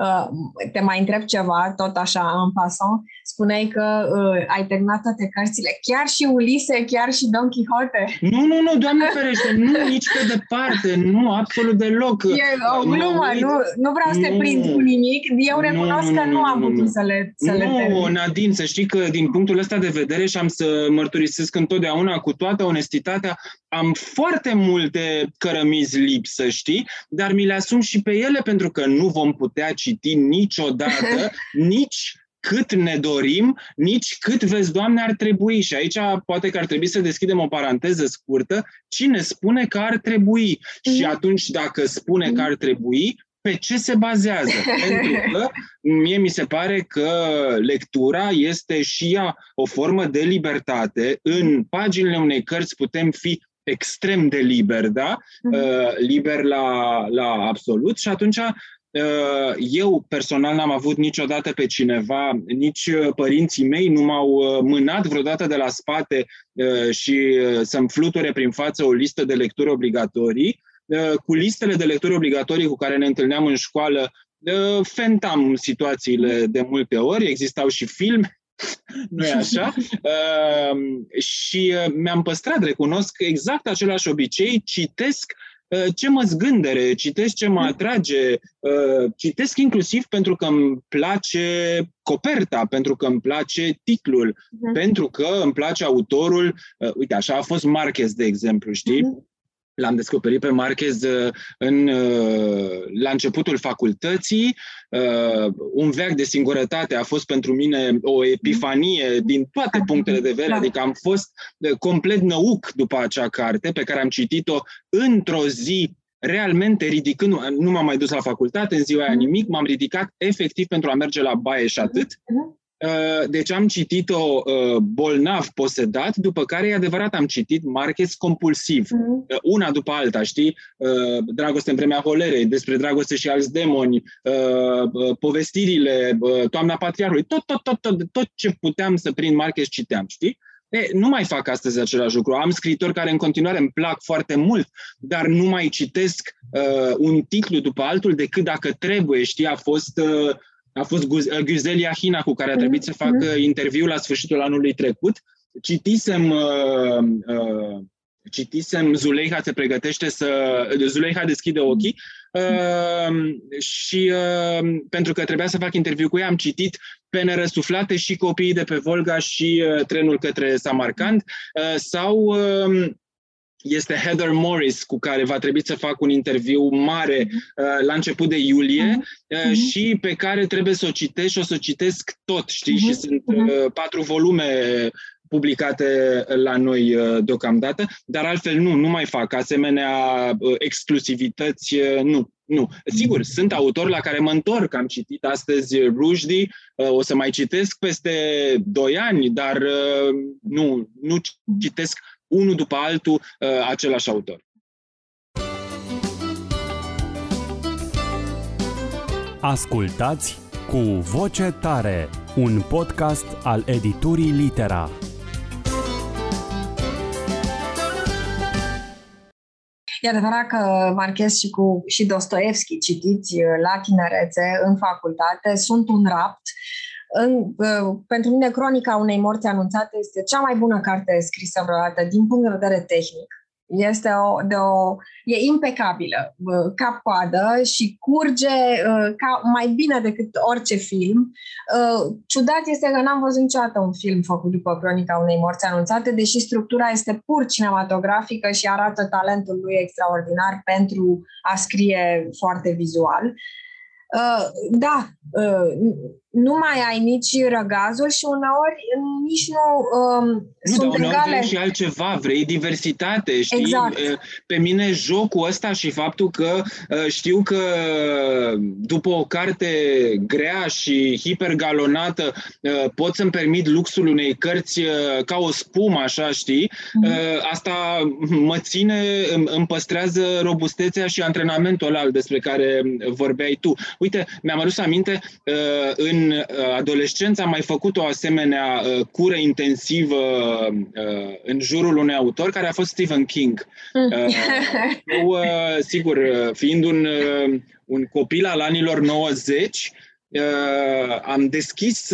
Uh, te mai întreb ceva, tot așa, în pason. Spuneai că uh, ai terminat toate cărțile, chiar și Ulise, chiar și Don Quixote. Nu, nu, nu, Doamne ferește, nu, nici pe departe, nu, absolut deloc. E o glumă, nu, nu vreau să te prind cu nimic, eu recunosc nu, că nu, nu am putut să le să Nu, le termin. Nadine, să știi că din punctul ăsta de vedere și am să mărturisesc întotdeauna cu toată onestitatea, am foarte multe cărămizi lipsă, știi? Dar mi le asum și pe ele pentru că nu vom putea citi niciodată, nici cât ne dorim, nici cât vezi, Doamne, ar trebui. Și aici poate că ar trebui să deschidem o paranteză scurtă. Cine spune că ar trebui? Mm. Și atunci, dacă spune că ar trebui, pe ce se bazează? Pentru că mie mi se pare că lectura este și ea o formă de libertate. În paginile unei cărți putem fi extrem de liber, da? Uh, liber la, la absolut și atunci uh, eu personal n-am avut niciodată pe cineva, nici părinții mei nu m-au uh, mânat vreodată de la spate și să-mi fluture prin față o listă de lecturi obligatorii. Cu listele de lecturi obligatorii cu care ne întâlneam în școală, fentam situațiile de multe ori, existau și filme nu e așa? Uh, și uh, mi-am păstrat, recunosc, exact același obicei, citesc uh, ce mă zgândere, citesc ce mă atrage, uh, citesc inclusiv pentru că îmi place coperta, pentru că îmi place titlul, uh-huh. pentru că îmi place autorul. Uh, uite, așa a fost Marquez, de exemplu, știi? Uh-huh. L-am descoperit pe Marquez uh, în, uh, la începutul facultății. Uh, un veac de singurătate a fost pentru mine o epifanie din toate punctele de vedere. Adică am fost complet năuc după acea carte pe care am citit-o într-o zi realmente ridicând, nu m-am mai dus la facultate în ziua aia nimic, m-am ridicat efectiv pentru a merge la baie și atât. Uh-huh. Uh, deci am citit-o uh, bolnav posedat, după care, e adevărat, am citit Marquez compulsiv, mm-hmm. una după alta, știi? Dragoste în vremea holerei, despre dragoste și alți demoni, povestirile, Toamna Patriarhului, tot, tot, tot, tot, tot ce puteam să prind Marquez citeam, știi? E, nu mai fac astăzi același lucru. Am scritori care în continuare îmi plac foarte mult, dar nu mai citesc uh, un titlu după altul decât dacă trebuie, știi? A fost... Uh, a fost Guzelia Hina cu care a trebuit să facă mhm. interviul la sfârșitul anului trecut. Citisem uh, uh, citisem Zuleiha se pregătește să... Zuleiha deschide ochii uh, și uh, pentru că trebuia să fac interviu cu ea, am citit Pene răsuflate și copiii de pe Volga și uh, trenul către Samarkand uh, sau uh, este Heather Morris, cu care va trebui să fac un interviu mare mhm. uh, la început de iulie uh-huh. uh, și pe care trebuie să o citesc și o să o citesc tot, știi? Uh-huh. Și sunt uh, patru volume publicate la noi uh, deocamdată, dar altfel nu, nu mai fac asemenea uh, exclusivități, uh, nu. Nu. Sigur, sunt autori la care mă întorc. Am citit astăzi Rushdie, uh, o să mai citesc peste doi ani, dar uh, nu, nu citesc unul după altul uh, același autor. Ascultați cu voce tare, un podcast al editurii Litera. E adevărat că Marchez și cu și Dostoevski citiți uh, la tinerețe în facultate sunt un rapt în, uh, pentru mine, Cronica unei morți anunțate este cea mai bună carte scrisă vreodată din punct de vedere tehnic. Este o, de o, e impecabilă, uh, cap coadă și curge uh, ca, mai bine decât orice film. Ciudat este că n-am văzut niciodată un film făcut după Cronica unei morți anunțate, deși structura este pur cinematografică și arată talentul lui extraordinar pentru a scrie foarte vizual. Da, nu mai ai nici răgazul și uneori nici nu um, nu, sunt dar egale. vrei și altceva, vrei diversitate, știi? Exact. Pe mine jocul ăsta și faptul că știu că după o carte grea și hipergalonată pot să-mi permit luxul unei cărți ca o spumă, așa, știi? Mm-hmm. Asta mă ține, îmi păstrează robustețea și antrenamentul ăla despre care vorbeai tu. Uite, mi-am adus aminte în în uh, adolescență am mai făcut o asemenea uh, cură intensivă uh, în jurul unui autor care a fost Stephen King. Mm. Eu, sigur, fiind un, un copil al anilor 90, am deschis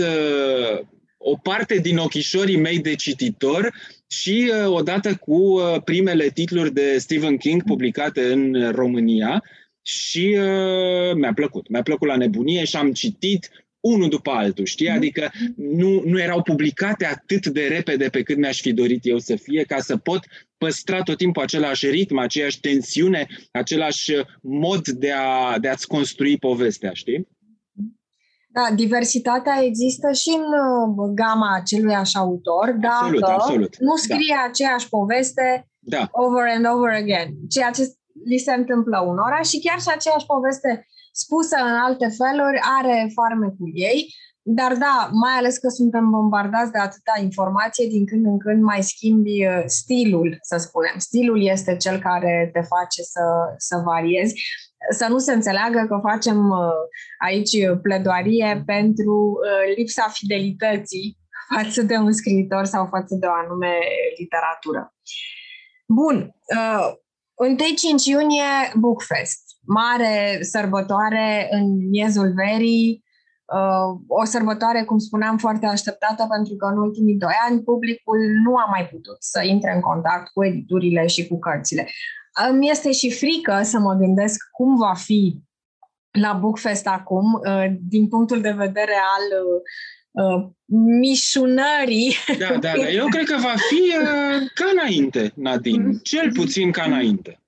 o parte din ochișorii mei de cititor și odată cu primele titluri de Stephen King publicate în România și uh, mi-a plăcut. Mi-a plăcut la nebunie și am citit unul după altul, știi? Mhm. Adică nu, nu erau publicate atât de repede pe cât mi-aș fi dorit eu să fie, ca să pot păstra tot timpul același ritm, aceeași tensiune, același mod de, a, de a-ți construi povestea, știi? Da, diversitatea există și în uh, gama acelui așa autor, dacă absolut, absolut. nu scrie da. aceeași poveste da. over and over again, ceea ce li se întâmplă unora și chiar și aceeași poveste spusă în alte feluri are farmecul ei, dar da, mai ales că suntem bombardați de atâta informație, din când în când mai schimbi uh, stilul, să spunem. Stilul este cel care te face să, să variezi. Să nu se înțeleagă că facem uh, aici pledoarie pentru uh, lipsa fidelității față de un scriitor sau față de o anume literatură. Bun, 1-5 iunie Bookfest, mare sărbătoare în miezul verii, Uh, o sărbătoare, cum spuneam, foarte așteptată pentru că în ultimii doi ani publicul nu a mai putut să intre în contact cu editurile și cu cărțile. Îmi este și frică să mă gândesc cum va fi la Bookfest acum, uh, din punctul de vedere al uh, mișunării. Da, da, da. Eu cred că va fi ca înainte, Nadine. Cel puțin ca înainte.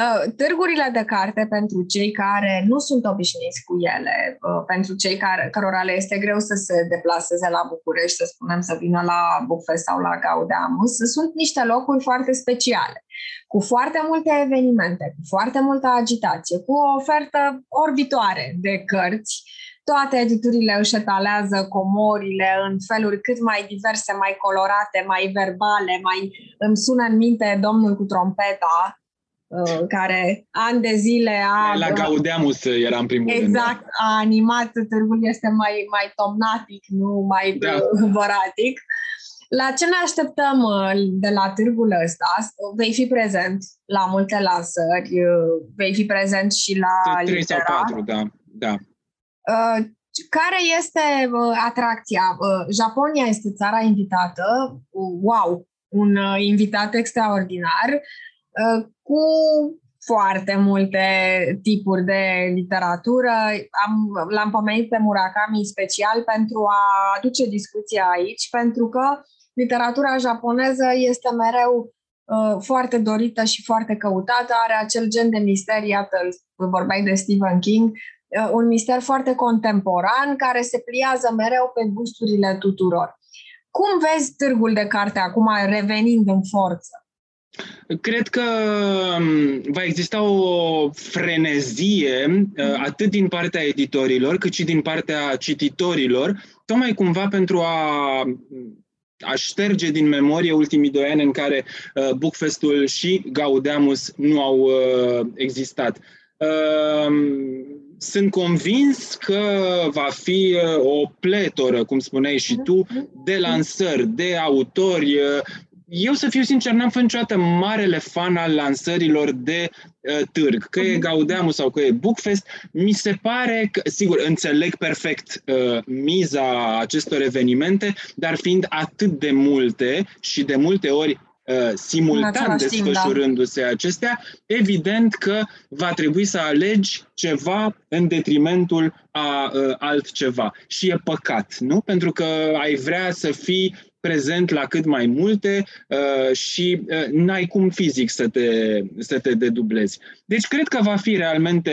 Uh, târgurile de carte pentru cei care nu sunt obișnuiți cu ele, uh, pentru cei care, cărora le este greu să se deplaseze la București, să spunem, să vină la Bucfest sau la Gaudeamus, sunt niște locuri foarte speciale, cu foarte multe evenimente, cu foarte multă agitație, cu o ofertă orbitoare de cărți, toate editurile își etalează comorile în feluri cât mai diverse, mai colorate, mai verbale, mai îmi sună în minte domnul cu trompeta, Uh, care ani de zile a... La Gaudeamus era în primul exact, rând. Exact, a animat, târgul este mai, mai tomnatic, nu mai da. voratic. La ce ne așteptăm uh, de la târgul ăsta? Vei fi prezent la multe lansări, uh, vei fi prezent și la 3 sau 4, da. da. Care este atracția? Japonia este țara invitată. Wow! Un invitat extraordinar cu foarte multe tipuri de literatură. Am, l-am pomenit pe Murakami special pentru a aduce discuția aici, pentru că literatura japoneză este mereu uh, foarte dorită și foarte căutată, are acel gen de mister, iată, vorbeai de Stephen King, uh, un mister foarte contemporan care se pliază mereu pe gusturile tuturor. Cum vezi târgul de carte acum revenind în forță? Cred că um, va exista o frenezie uh, atât din partea editorilor cât și din partea cititorilor, tocmai cumva pentru a a șterge din memorie ultimii doi ani în care uh, Bookfestul și Gaudeamus nu au uh, existat. Uh, sunt convins că va fi uh, o pletoră, cum spuneai și tu, de lansări, de autori, uh, eu, să fiu sincer, n-am fost niciodată marele fan al lansărilor de uh, târg, că e mhm. Gaudeamus sau că e Bookfest. Mi se pare că, sigur, înțeleg perfect uh, miza acestor evenimente, dar fiind atât de multe și de multe ori uh, simultan da. desfășurându-se acestea, evident că va trebui să alegi ceva în detrimentul a uh, altceva. Și e păcat, nu? Pentru că ai vrea să fii prezent la cât mai multe uh, și uh, n-ai cum fizic să te, să te dedublezi. Deci cred că va fi realmente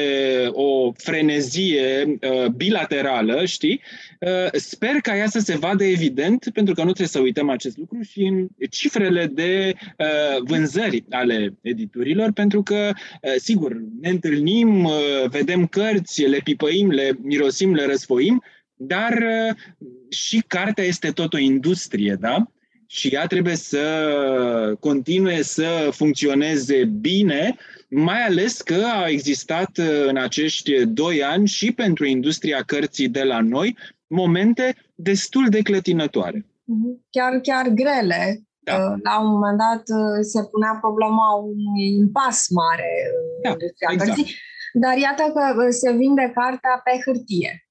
o frenezie uh, bilaterală, știi? Uh, sper ca ea să se vadă evident, pentru că nu trebuie să uităm acest lucru și în cifrele de uh, vânzări ale editurilor, pentru că, uh, sigur, ne întâlnim, uh, vedem cărți, le pipăim, le mirosim, le răsfoim, dar uh, și cartea este tot o industrie, da? Și ea trebuie să continue să funcționeze bine, mai ales că a existat uh, în acești doi ani și pentru industria cărții de la noi momente destul de clătinătoare. Mhm. Chiar, chiar grele. Da. Uh, la un moment dat se punea problema unui impas mare în da, industria exact. cărții, dar iată că se vinde cartea pe hârtie.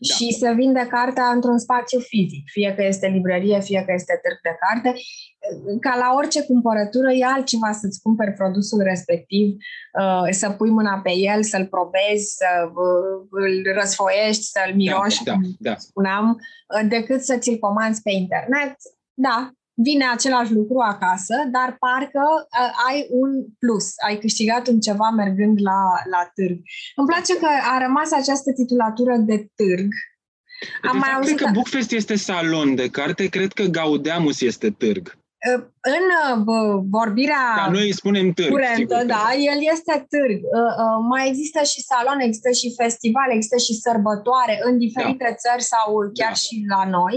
Da. și se vinde cartea într-un spațiu fizic, fie că este librărie, fie că este târg de carte. Ca la orice cumpărătură, e altceva să-ți cumperi produsul respectiv, uh, să pui mâna pe el, să-l probezi, să uh, îl răsfoiești, să-l miroși, da, da, da. spuneam, uh, decât să ți-l comanzi pe internet. Da, vine același lucru acasă, dar parcă uh, ai un plus, ai câștigat un ceva mergând la, la târg. Îmi place că a rămas această titulatură de târg. Am de mai auzit că Bookfest este salon de carte, cred că Gaudeamus este târg. În vorbirea Ca noi îi spunem târg, curentă, da, el este târg. Mai există și salon, există și festival, există și sărbătoare în diferite da. țări sau chiar da. și la noi,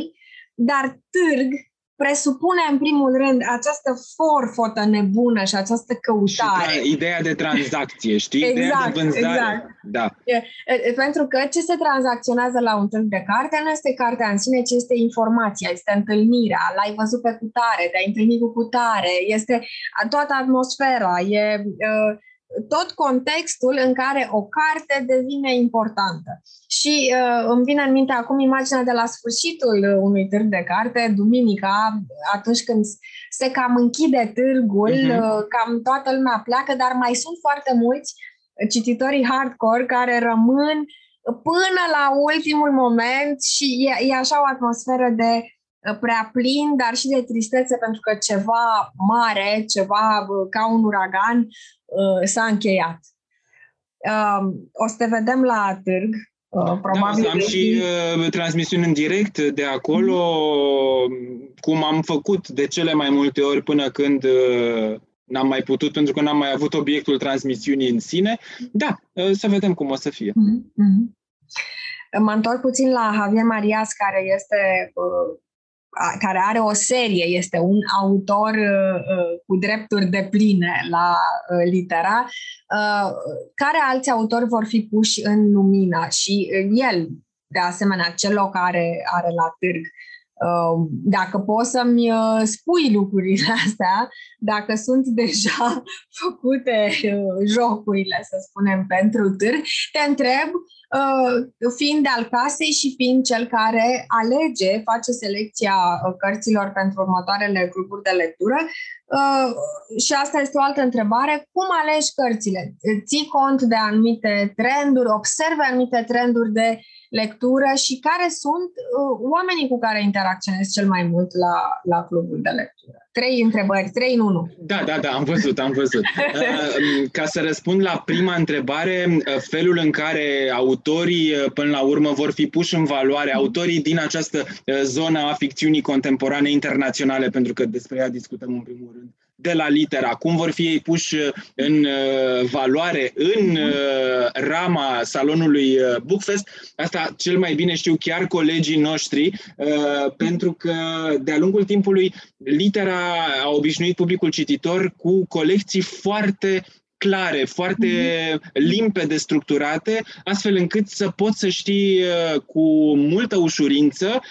dar târg presupune în primul rând această forfotă nebună și această căutare. Și ideea de tranzacție, știi? Exact, ideea de exact, vânzare. Exact. Da. Pentru că ce se tranzacționează la un târg de carte nu este cartea în sine, ci este informația, este întâlnirea, l-ai văzut pe cutare, te-ai întâlnit cu cutare, este toată atmosfera, e uh, tot contextul în care o carte devine importantă. Și uh, îmi vine în minte acum imaginea de la sfârșitul unui târg de carte, duminica, atunci când se cam închide târgul, uh-huh. uh, cam toată lumea pleacă, dar mai sunt foarte mulți cititorii hardcore care rămân până la ultimul moment și e, e așa o atmosferă de uh, prea plin, dar și de tristețe pentru că ceva mare, ceva uh, ca un uragan uh, s-a încheiat. Um, o să te vedem la târg Uh, probabil da, am și uh, transmisiuni în direct de acolo, mm-hmm. cum am făcut de cele mai multe ori până când uh, n-am mai putut, pentru că n-am mai avut obiectul transmisiunii în sine. Da, uh, să vedem cum o să fie. Mm-hmm. Mă întorc puțin la Javier Marias, care este uh, care are o serie, este un autor uh, uh, cu drepturi de pline la uh, litera, care alți autori vor fi puși în lumină și el, de asemenea, cel care are la târg. Dacă poți să-mi spui lucrurile astea, dacă sunt deja făcute jocurile, să spunem, pentru târg, te întreb Uh, fiind al casei și fiind cel care alege, face selecția uh, cărților pentru următoarele grupuri de lectură. Uh, și asta este o altă întrebare. Cum alegi cărțile? Ții cont de anumite trenduri, observi anumite trenduri de lectură și care sunt oamenii cu care interacționezi cel mai mult la, la clubul de lectură? Trei întrebări, trei în unu. Da, da, da, am văzut, am văzut. Uh, ca să răspund la prima întrebare, uh, felul în care autorii, uh, până la urmă, vor fi puși în valoare, autorii din această zonă a ficțiunii contemporane internaționale, pentru că despre ea discutăm în primul rând, de la litera, cum vor fi ei puși uh, în uh, valoare în mhm. uh, rama salonului Bookfest. Asta cel mai bine știu chiar colegii noștri, pentru că de-a lungul timpului litera a obișnuit publicul cititor cu colecții foarte clare, foarte mhm. limpede structurate, astfel încât să poți să știi cu multă ușurință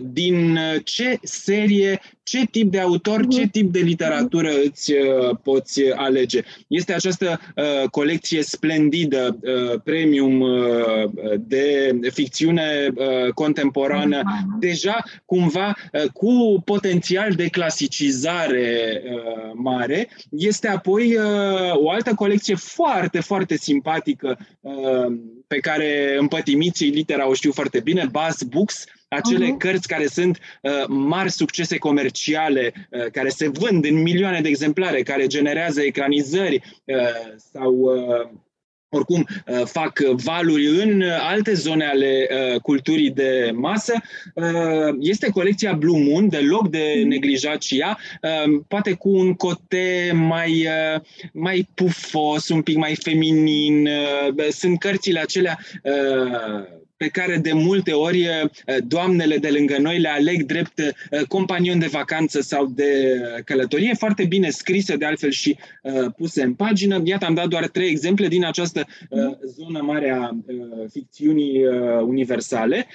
din ce serie ce tip de autor, ce mhm. tip de literatură îți uh, poți alege. Este această uh, colecție splendidă, uh, premium uh, de ficțiune uh, contemporană, uh-huh. deja cumva uh, cu potențial de clasicizare uh, mare. Este apoi uh, o altă colecție foarte, foarte simpatică uh, pe care împătimiții litera o știu foarte bine, Buzz Books, acele uh-huh. cărți care sunt uh, mari succese comerciale, uh, care se vând în milioane de exemplare, care generează ecranizări uh, sau uh, oricum uh, fac valuri în alte zone ale uh, culturii de masă. Uh, este colecția Blue Moon, deloc de mhm. neglijat și ea, uh, poate cu un cote mai, uh, mai pufos, un pic mai feminin. Uh, sunt cărțile acelea uh, pe care de multe ori eh, doamnele de lângă noi le aleg drept eh, companion de vacanță sau de eh, călătorie, foarte bine scrise de altfel și puse în pagină. Iată, am dat doar trei exemple din această zonă mare a ficțiunii universale.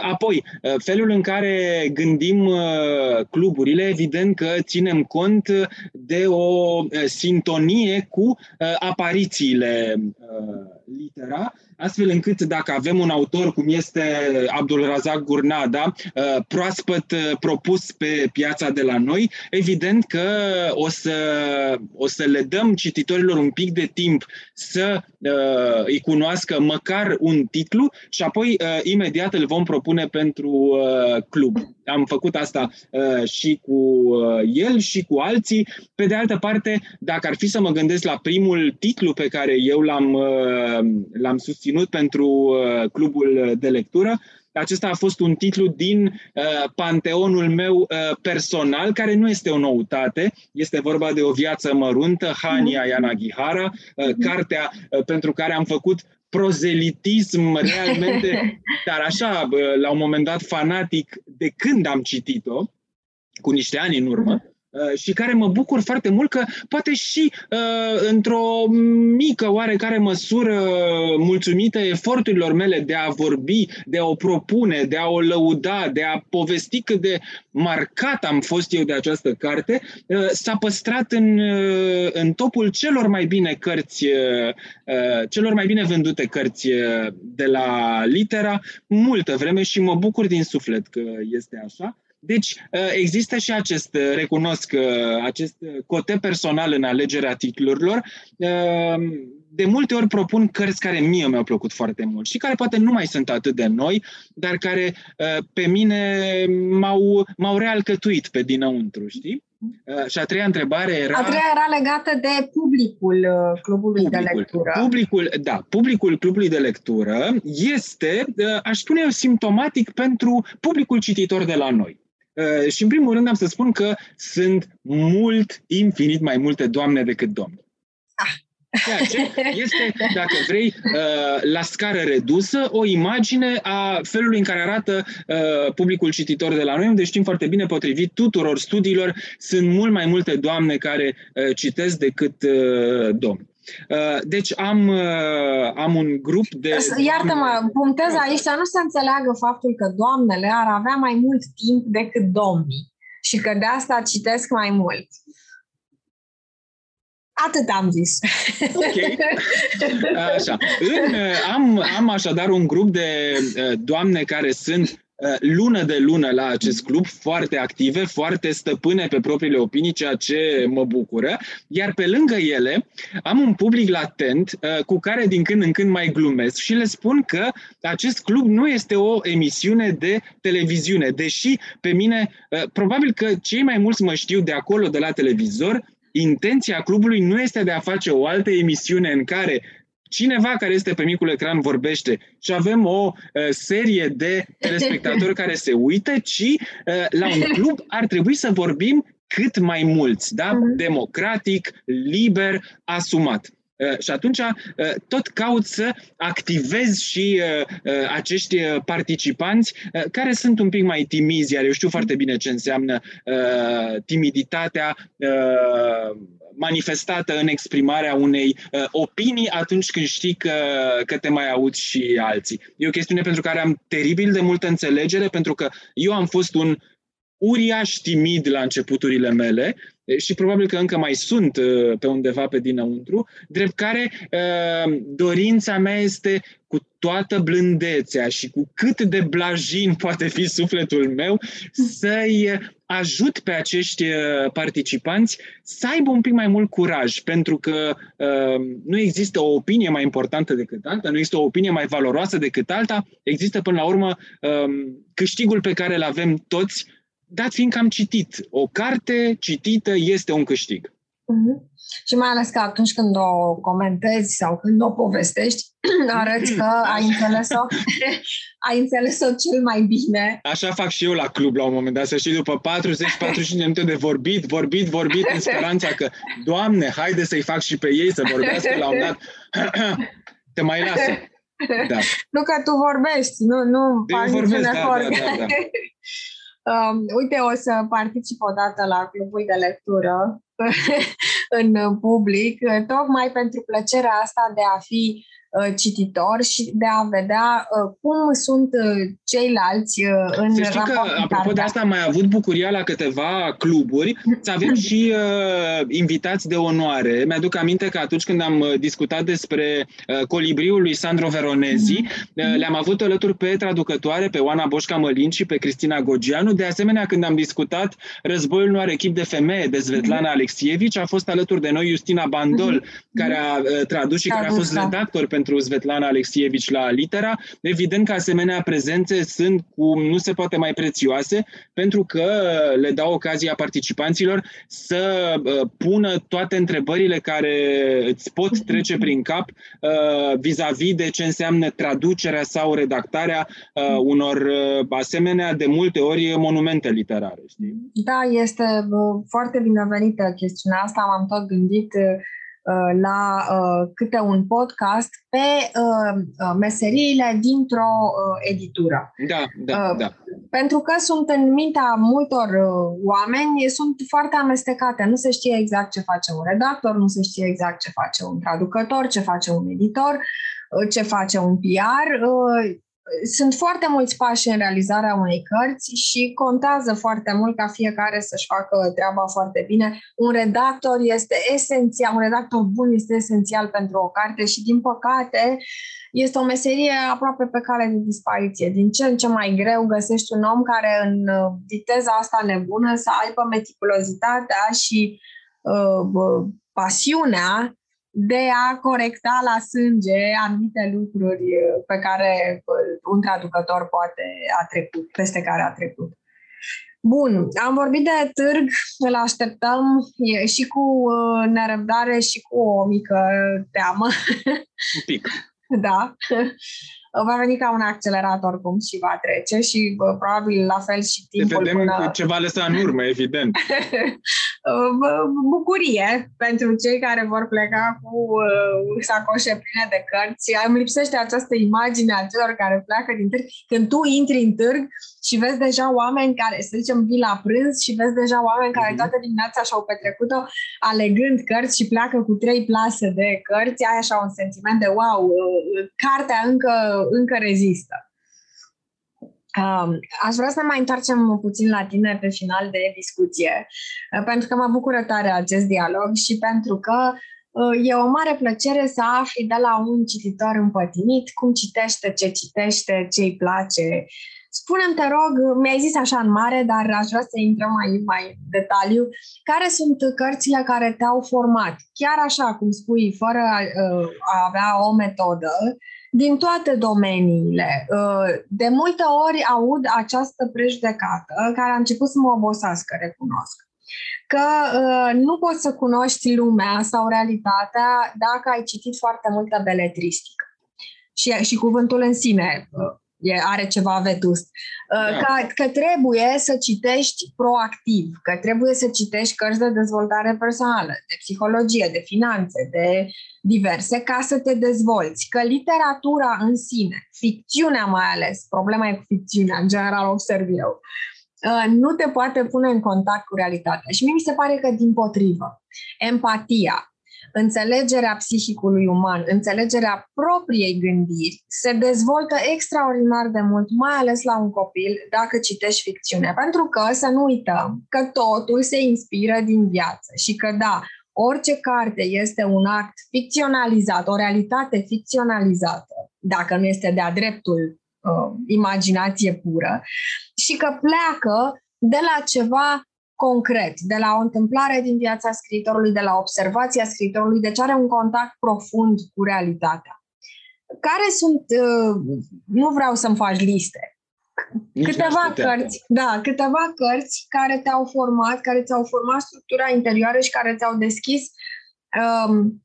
Apoi, felul în care gândim cluburile, evident că ținem cont de o sintonie cu aparițiile litera astfel încât dacă avem un autor cum este Abdul Razak Gurnada, uh, proaspăt uh, propus pe piața de la noi, evident că o să, o să le dăm cititorilor un pic de timp să uh, îi cunoască măcar un titlu și apoi uh, imediat îl vom propune pentru uh, club. Am făcut asta uh, și cu uh, el și cu alții. Pe de altă parte, dacă ar fi să mă gândesc la primul titlu pe care eu l-am, uh, l-am susținut pentru uh, clubul de lectură, acesta a fost un titlu din uh, panteonul meu uh, personal, care nu este o noutate. Este vorba de o viață măruntă, Hania mhm. Yanagihara, uh, mhm. cartea uh, pentru care am făcut prozelitism realmente, dar așa, uh, la un moment dat fanatic, de când am citit-o, cu niște ani în urmă. Uh, și care mă bucur foarte mult că poate și uh, într-o mică oarecare măsură mulțumită eforturilor mele de a vorbi, de a o propune, de a o lăuda, de a povesti cât de marcat am fost eu de această carte, uh, s-a păstrat în, în topul celor mai bine cărți, celor mai bine vândute cărți de la litera multă vreme și mă bucur din suflet că este așa. Deci uh, există și acest, uh, recunosc, uh, acest cote personal în alegerea titlurilor. De multe ori propun cărți care mie mi-au plăcut foarte mult și care poate nu mai sunt atât de noi, dar care pe mine m-au, m-au realcătuit pe dinăuntru, știi? Și a treia întrebare era... A treia era legată de publicul clubului publicul, de lectură. Publicul, da, publicul clubului de lectură este, aș spune eu, simptomatic pentru publicul cititor de la noi. Uh, și în primul rând am să spun că sunt mult, infinit mai multe doamne decât domni. Ah. Ceea ce este, dacă vrei, uh, la scară redusă, o imagine a felului în care arată uh, publicul cititor de la noi, unde știm foarte bine, potrivit tuturor studiilor, sunt mult mai multe doamne care citesc decât domni. Uh, deci am, uh, am un grup de... Iartă-mă, punctez aici să nu se înțeleagă faptul că doamnele ar avea mai mult timp decât domnii și că de asta citesc mai mult. Atât am zis. Ok. Așa. În, uh, am, am așadar un grup de doamne care sunt Uh, lună de lună la acest club, foarte active, foarte stăpâne pe propriile opinii, ceea ce mă bucură, iar pe lângă ele am un public latent uh, cu care din când în când mai glumesc și le spun că acest club nu este o emisiune de televiziune, deși pe mine, uh, probabil că cei mai mulți mă știu de acolo, de la televizor, intenția clubului nu este de a face o altă emisiune în care cineva care este pe micul ecran vorbește și avem o uh, serie de telespectatori care se uită, ci uh, la un club ar trebui să vorbim cât mai mulți, da? Uh-huh. Democratic, liber, asumat. Uh, și atunci uh, tot caut să activez și uh, uh, acești uh, participanți uh, care sunt un pic mai timizi, iar eu știu foarte bine ce înseamnă uh, timiditatea, uh, manifestată în exprimarea unei uh, opinii atunci când știi că, că te mai auzi și alții. E o chestiune pentru care am teribil de multă înțelegere, pentru că eu am fost un uriaș timid la începuturile mele și probabil că încă mai sunt uh, pe undeva pe dinăuntru, drept care uh, dorința mea este cu toată blândețea și cu cât de blajin poate fi sufletul meu să-i ajut pe acești uh, participanți să aibă un pic mai mult curaj, pentru că uh, nu există o opinie mai importantă decât alta, nu există o opinie mai valoroasă decât alta, există până la urmă uh, câștigul pe care îl avem toți dat fiindcă am citit. O carte citită este un câștig. Uh-huh. Și mai ales că atunci când o comentezi sau când o povestești, arăți că ai înțeles-o, ai înțeles-o cel mai bine. Așa fac și eu la club la un moment dat, să știi, după 40-45 de minute de vorbit, vorbit, vorbit, în speranța că, Doamne, haide să-i fac și pe ei să vorbească la un dat, te mai lasă. Da. Nu că tu vorbești, nu, nu faci niciun da, efort. Da, da, da. Um, uite, o să particip o dată la clubul de lectură în public, tocmai pentru plăcerea asta de a fi Uh, cititor și de a vedea uh, cum sunt uh, ceilalți în Să știi că, apropo de asta, am mai avut bucuria la câteva cluburi să avem și uh, invitați de onoare. Mi-aduc aminte că atunci când am discutat despre uh, colibriul lui Sandro Veronezi, uh, le-am avut alături pe traducătoare, pe Oana Boșca Mălin și pe Cristina Gogianu. De asemenea, când am discutat Războiul nu are echip de femeie de Svetlana Alexievici, a fost alături de noi Justina Bandol, care a uh, tradus și care a fost da. redactor pentru pentru Svetlana Alexievici la Litera. Evident că asemenea prezențe sunt cum nu se poate mai prețioase, pentru că le dau ocazia participanților să uh, pună toate întrebările care îți pot trece prin cap uh, vis-a-vis de ce înseamnă traducerea sau redactarea uh, unor asemenea, de multe ori, monumente literare. Știi? Da, este foarte binevenită chestiunea asta. M-am tot gândit Uh, la uh, câte un podcast pe uh, meseriile dintr-o editură. Da, da, da. Pentru că sunt în mintea multor oameni, sunt foarte amestecate. Nu se știe exact ce face un redactor, nu se știe exact ce face un traducător, ce face un editor, ce face un PR sunt foarte mulți pași în realizarea unei cărți și contează foarte mult ca fiecare să-și facă treaba foarte bine. Un redactor este esențial, un redactor bun este esențial pentru o carte și, din păcate, este o meserie aproape pe cale de dispariție. Din ce în ce mai greu găsești un om care în uh, viteza asta nebună să aibă meticulozitatea și uh, pasiunea de a corecta la sânge anumite lucruri uh, pe care uh, un traducător poate a trecut, peste care a trecut. Bun, am vorbit de târg, îl așteptăm și cu uh, nerăbdare și cu o mică teamă. Un pic. da va veni ca un accelerator cum și va trece și uh, probabil la fel și timpul vedem până... ce va lăsa în urmă, evident. Bucurie pentru cei care vor pleca cu uh, sacoșe pline de cărți. Îmi lipsește această imagine a celor care pleacă din târg. Când tu intri în târg și vezi deja oameni care, să zicem, vin la prânz și vezi deja oameni care mhm. toată dimineața și-au petrecut-o alegând cărți și pleacă cu trei plase de cărți, ai așa un sentiment de wow, uh, cartea încă încă rezistă. Um, aș vrea să ne mai întoarcem puțin la tine pe final de discuție, uh, pentru că mă bucură tare acest dialog și pentru că uh, e o mare plăcere să afli de la un cititor împătimit cum citește, ce citește, ce îi place. Spune-mi, te rog, mi-ai zis așa în mare, dar aș vrea să intrăm mai, mai detaliu, care sunt cărțile care te-au format? Chiar așa, cum spui, fără a, uh, a avea o metodă, din toate domeniile. Uh, de multe ori aud această prejudecată care a început să mă obosească, recunosc. Că uh, nu poți să cunoști lumea sau realitatea dacă ai citit foarte multă beletristică. Și, și cuvântul în sine uh, e, are ceva vetust. Uh, da. Că, că trebuie să citești proactiv, că trebuie să citești cărți de dezvoltare personală, de psihologie, de finanțe, de diverse, ca să te dezvolți. Că literatura în sine, ficțiunea mai ales, problema e cu ficțiunea, în general observ eu, uh, nu te poate pune în contact cu realitatea. Și mie mi se pare că din potrivă, empatia, înțelegerea psihicului uman, înțelegerea propriei gândiri se dezvoltă extraordinar de mult, mai ales la un copil, dacă citești ficțiune. Pentru că să nu uităm că totul se inspiră din viață și că da, orice carte este un act ficționalizat, o realitate ficționalizată, dacă nu este de-a dreptul uh, imaginație pură, și că pleacă de la ceva concret, de la o întâmplare din viața scriitorului, de la observația scriitorului, deci are un contact profund cu realitatea. Care sunt, uh, nu vreau să-mi faci liste, Nici câteva cărți, da, câteva cărți care te-au format, care ți-au format structura interioară și care ți-au deschis um,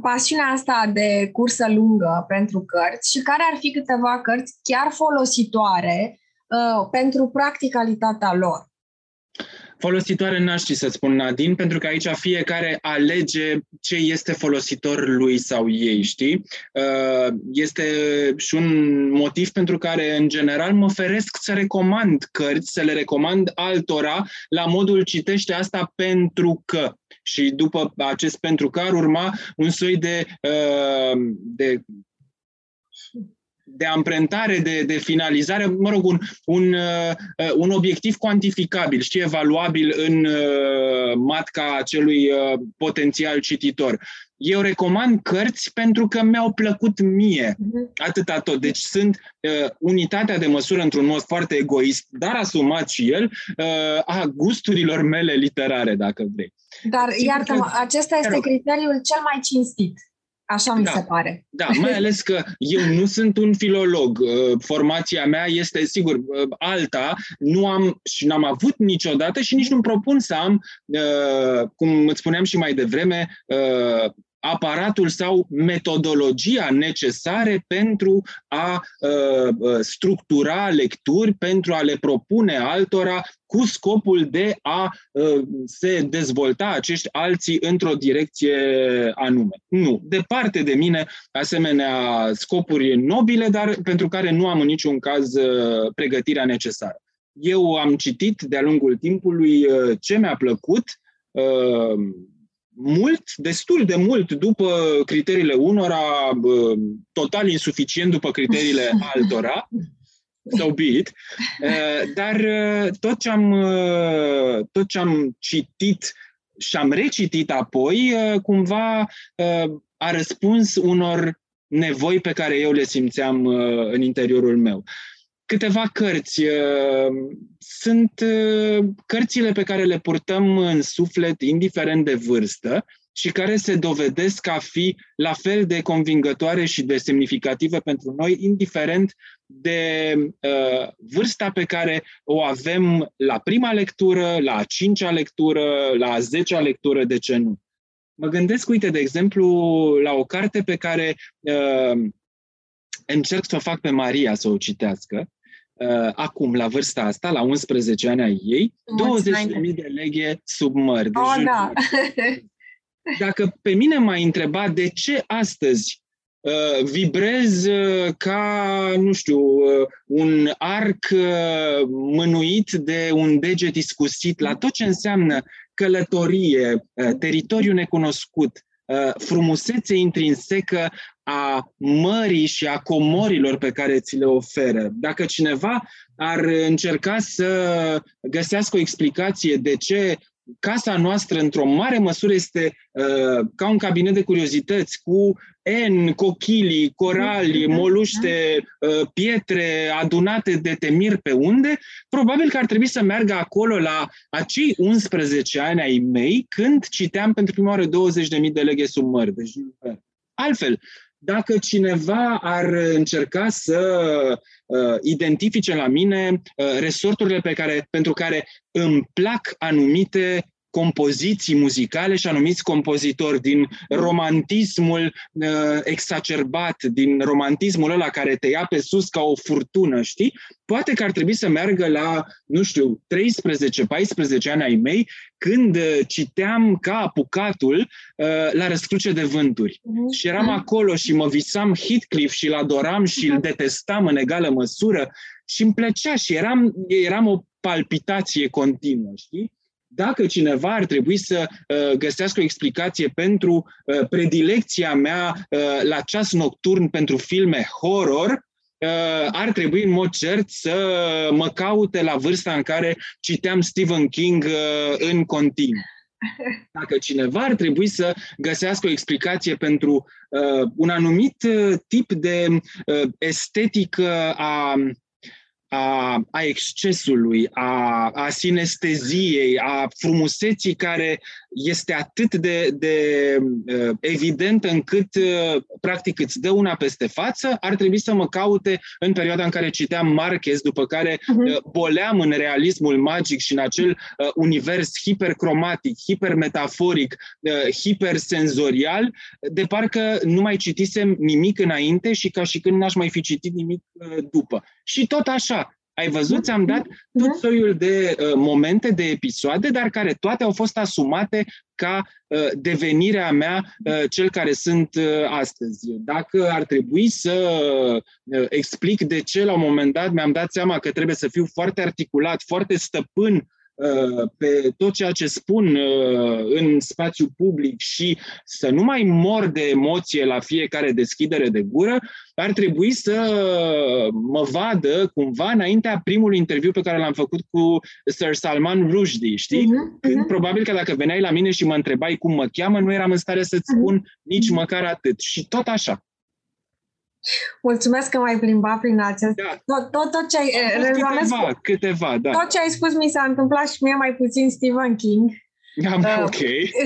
pasiunea asta de cursă lungă pentru cărți și care ar fi câteva cărți chiar folositoare uh, pentru practicalitatea lor. Folositoare n-aș ști să spun, Nadine, pentru că aici fiecare alege ce este folositor lui sau ei, știi? Uh, este și un motiv pentru care, în general, mă feresc să recomand cărți, să le recomand altora la modul citește asta pentru că. Și după acest pentru că ar urma un soi de, uh, de de amprentare, de, de finalizare, mă rog, un, un, uh, un obiectiv cuantificabil, știi, evaluabil în uh, matca acelui uh, potențial cititor. Eu recomand cărți pentru că mi-au plăcut mie, mhm. atâta tot. Deci sunt uh, unitatea de măsură într-un mod foarte egoist, dar asumat și el, uh, a gusturilor mele literare, dacă vrei. Dar, iartă-mă, acesta este criteriul cel mai cinstit. Așa mi da, se pare. Da, mai ales că eu nu sunt un filolog. Uh, formația mea este, sigur, uh, alta. Nu am și n-am avut niciodată și nici nu-mi propun să am, uh, cum îți spuneam și mai devreme, aparatul sau metodologia necesare pentru a uh, structura lecturi, pentru a le propune altora cu scopul de a uh, se dezvolta acești alții într-o direcție anume. Nu, departe de mine asemenea scopuri nobile, dar pentru care nu am în niciun caz uh, pregătirea necesară. Eu am citit de-a lungul timpului uh, ce mi-a plăcut, uh, mult, destul de mult după criteriile unora, total insuficient după criteriile altora, so be it. Dar tot ce am, tot ce am citit și am recitit apoi, cumva a răspuns unor nevoi pe care eu le simțeam în interiorul meu câteva cărți. Uh, sunt uh, cărțile pe care le purtăm în suflet, indiferent de vârstă, și care se dovedesc a fi la fel de convingătoare și de semnificative pentru noi, indiferent de uh, vârsta pe care o avem la prima lectură, la a cincea lectură, la a zecea lectură, de ce nu. Mă gândesc, uite, de exemplu, la o carte pe care uh, încerc să o fac pe Maria să o citească, uh, acum, la vârsta asta, la 11 ani ai ei, 20.000 de leghe sub măr. De oh, da. Dacă pe mine m-ai întrebat de ce astăzi uh, vibrez uh, ca, nu știu, uh, un arc uh, mânuit de un deget iscusit la tot ce înseamnă călătorie, uh, teritoriu necunoscut, uh, frumusețe intrinsecă a mării și a comorilor pe care ți le oferă. Dacă cineva ar încerca să găsească o explicație de ce casa noastră, într-o mare măsură, este uh, ca un cabinet de curiozități cu N, cochilii, corali, mhm. moluște, uh, pietre adunate de temir pe unde, probabil că ar trebui să meargă acolo la acei 11 ani ai mei, când citeam pentru prima oară 20.000 de leghe sub măr. Deci, altfel, dacă cineva ar încerca să uh, identifice la mine uh, resorturile pe care, pentru care îmi plac anumite compoziții muzicale și anumiți compozitori din romantismul uh, exacerbat, din romantismul ăla care te ia pe sus ca o furtună, știi? Poate că ar trebui să meargă la, nu știu, 13-14 ani ai mei, când uh, citeam ca apucatul uh, la răscruce de vânturi. Uh-huh. Și eram acolo și mă visam Heathcliff și îl adoram și îl detestam în egală măsură și îmi plăcea și eram, eram o palpitație continuă, știi? Dacă cineva ar trebui să uh, găsească o explicație pentru uh, predilecția mea uh, la ceas nocturn pentru filme horror, uh, ar trebui în mod cert să mă caute la vârsta în care citeam Stephen King uh, în continuu. Dacă cineva ar trebui să găsească o explicație pentru uh, un anumit uh, tip de uh, estetică a a, a excesului, a, a sinesteziei, a frumuseții care este atât de, de uh, evidentă încât uh, practic îți dă una peste față, ar trebui să mă caute în perioada în care citeam Marquez, după care uh-huh. uh, boleam în realismul magic și în acel uh, univers hipercromatic, hipermetaforic, uh, hipersenzorial, de parcă nu mai citisem nimic înainte și ca și când n-aș mai fi citit nimic uh, după. Și tot așa, Ai văzut? Ți-am dat tot mhm. soiul de uh, momente, de episoade, dar care toate au fost asumate ca uh, devenirea mea uh, cel care sunt uh, astăzi. Dacă ar trebui să uh, explic de ce la un moment dat mi-am dat seama că trebuie să fiu foarte articulat, foarte stăpân Uh, pe tot ceea ce spun uh, în spațiu public și să nu mai mor de emoție la fiecare deschidere de gură, ar trebui să mă vadă cumva înaintea primului interviu pe care l-am făcut cu Sir Salman Rushdie, știi? Uh-huh, Când uh-huh. probabil că dacă veneai la mine și mă întrebai cum mă cheamă, nu eram în stare să-ți mhm. spun uh-huh. nici măcar atât. Și tot așa. Mulțumesc că m-ai plimbat prin acest... Da. Tot, tot, tot ce ai... Câteva, cu... câteva, da. Tot ce ai spus mi s-a întâmplat și mie mai puțin Stephen King. Da, uh, ok.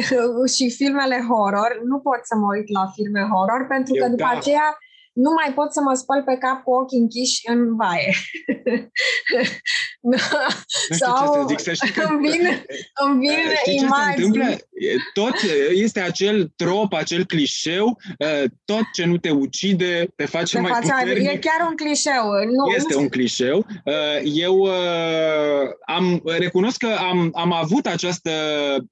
și filmele horror. Nu pot să mă uit la filme horror pentru Eu, că după da. aceea nu mai pot să mă spăl pe cap cu ochii închiși în baie. Sau ce să zic, să îmi vin, îmi vin știi imagini. Ce se întâmplă? Tot este acel trop, acel clișeu, tot ce nu te ucide te face te mai face puternic. E chiar un clișeu. Nu, este nu un clișeu. Eu am recunosc că am, am avut această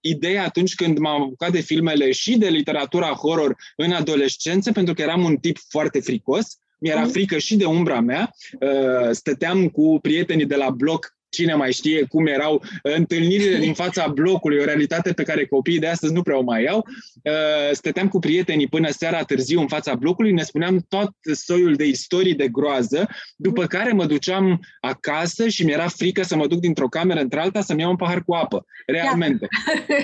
idee atunci când m-am apucat de filmele și de literatura horror în adolescență, pentru că eram un tip foarte fricos, mi-era mm. frică și de umbra mea. Uh, stăteam cu prietenii de la bloc cine mai știe cum erau întâlnirile din fața blocului, o realitate pe care copiii de astăzi nu prea o mai au. Uh, stăteam cu prietenii până seara târziu în fața blocului, ne spuneam tot soiul de istorii de groază, după care mă duceam acasă și mi-era frică să mă duc dintr-o cameră într-alta să-mi iau un pahar cu apă, realmente.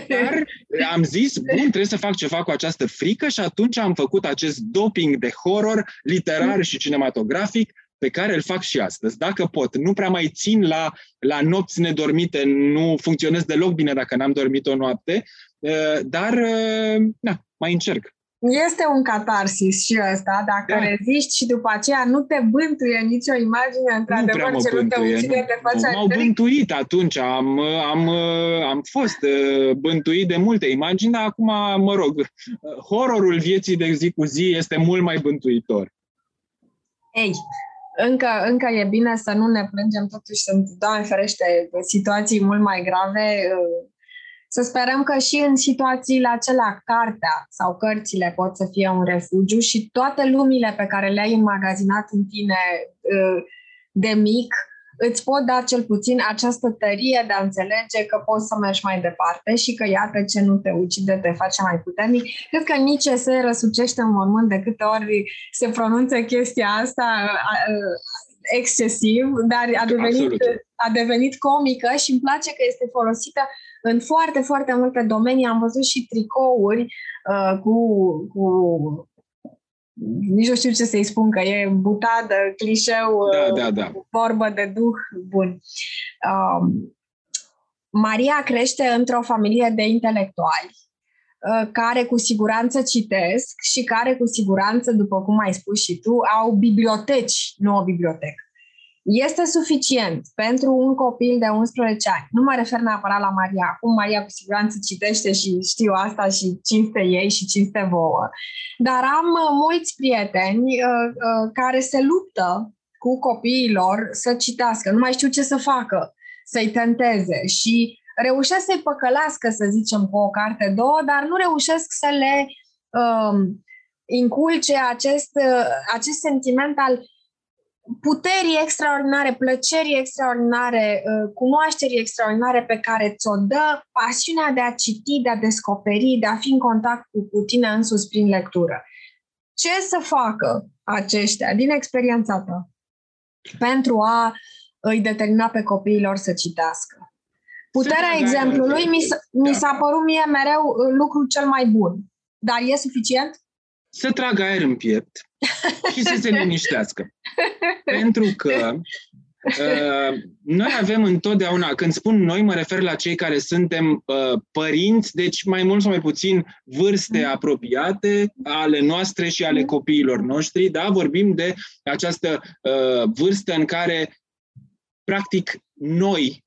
Dar am zis, bun, trebuie să fac ceva cu această frică și atunci am făcut acest doping de horror literar și cinematografic pe care îl fac și astăzi, dacă pot. Nu prea mai țin la, la nopți nedormite, nu funcționez deloc bine dacă n-am dormit o noapte, uh, dar uh, na, mai încerc. Este un catarsis și ăsta, dacă da. reziști și după aceea nu te bântuie nicio imagine, într-adevăr, ce nu te ucide, te face... M-au bântuit atunci, am, am, am fost uh, bântuit de multe imagini, dar acum, mă rog, horrorul vieții de zi cu zi este mult mai bântuitor. Ei, încă, încă e bine să nu ne plângem, totuși sunt, Doamne ferește, situații mult mai grave. Să sperăm că și în situațiile acelea cartea sau cărțile pot să fie un refugiu și toate lumile pe care le-ai înmagazinat în tine uh, de mic îți pot da cel puțin această tărie de a înțelege că poți să mergi mai departe și că iată ce nu te ucide te face mai puternic. Cred că nici se răsucește în mormânt de câte ori se pronunță chestia asta excesiv, dar a devenit, a devenit comică și îmi place că este folosită în foarte, foarte multe domenii. Am văzut și tricouri uh, cu, cu nici nu știu ce să-i spun, că e butadă, clișeu, da, da, da. vorbă de duh bun. Um, Maria crește într-o familie de intelectuali uh, care cu siguranță citesc și care cu siguranță, după cum ai spus și tu, au biblioteci, nu o bibliotecă este suficient pentru un copil de 11 ani. Nu mă refer neapărat la Maria. Acum Maria cu siguranță citește și știu asta și cinste ei și cinste vouă. Dar am uh, mulți prieteni uh, uh, care se luptă cu copiilor să citească. Nu mai știu ce să facă, să-i tenteze și reușesc să-i păcălească, să zicem, cu o carte, două, dar nu reușesc să le um, inculce acest, uh, acest sentiment al puterii extraordinare, plăcerii extraordinare, uh, cunoașterii extraordinare pe care ți-o dă pasiunea de a citi, de a descoperi, de a fi în contact cu, cu tine însuți prin lectură. Ce să facă aceștia, din experiența ta, pentru a îi determina pe copiilor să citească? Puterea exemplului mi s-a, mi s-a părut mie mereu uh, lucrul cel mai bun. Dar e suficient? Să tragă aer în piept și să se liniștească. Pentru că uh, noi avem întotdeauna, când spun noi, mă refer la cei care suntem uh, părinți, deci mai mult sau mai puțin vârste mm. apropiate ale noastre și ale mm. copiilor noștri, da? Vorbim de această uh, vârstă în care, practic, noi,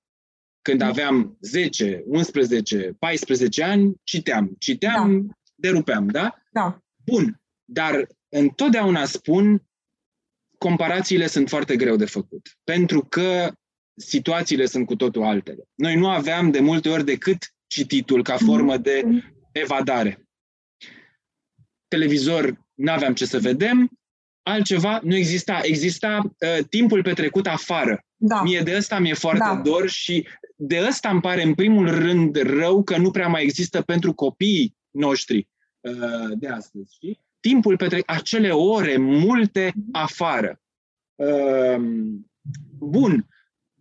când mm. aveam 10, 11, 14 ani, citeam. Citeam, da. derupeam, da? Da. Bun, dar întotdeauna spun comparațiile sunt foarte greu de făcut, pentru că situațiile sunt cu totul altele. Noi nu aveam de multe ori decât cititul ca formă de evadare. Televizor nu aveam ce să vedem, altceva nu exista. Exista uh, timpul petrecut afară. Da. Mie de ăsta mi-e foarte da. dor și de ăsta îmi pare în primul rând rău că nu prea mai există pentru copiii noștri uh, de astăzi. Știi? Timpul petrecut, acele ore multe afară. Uh, bun,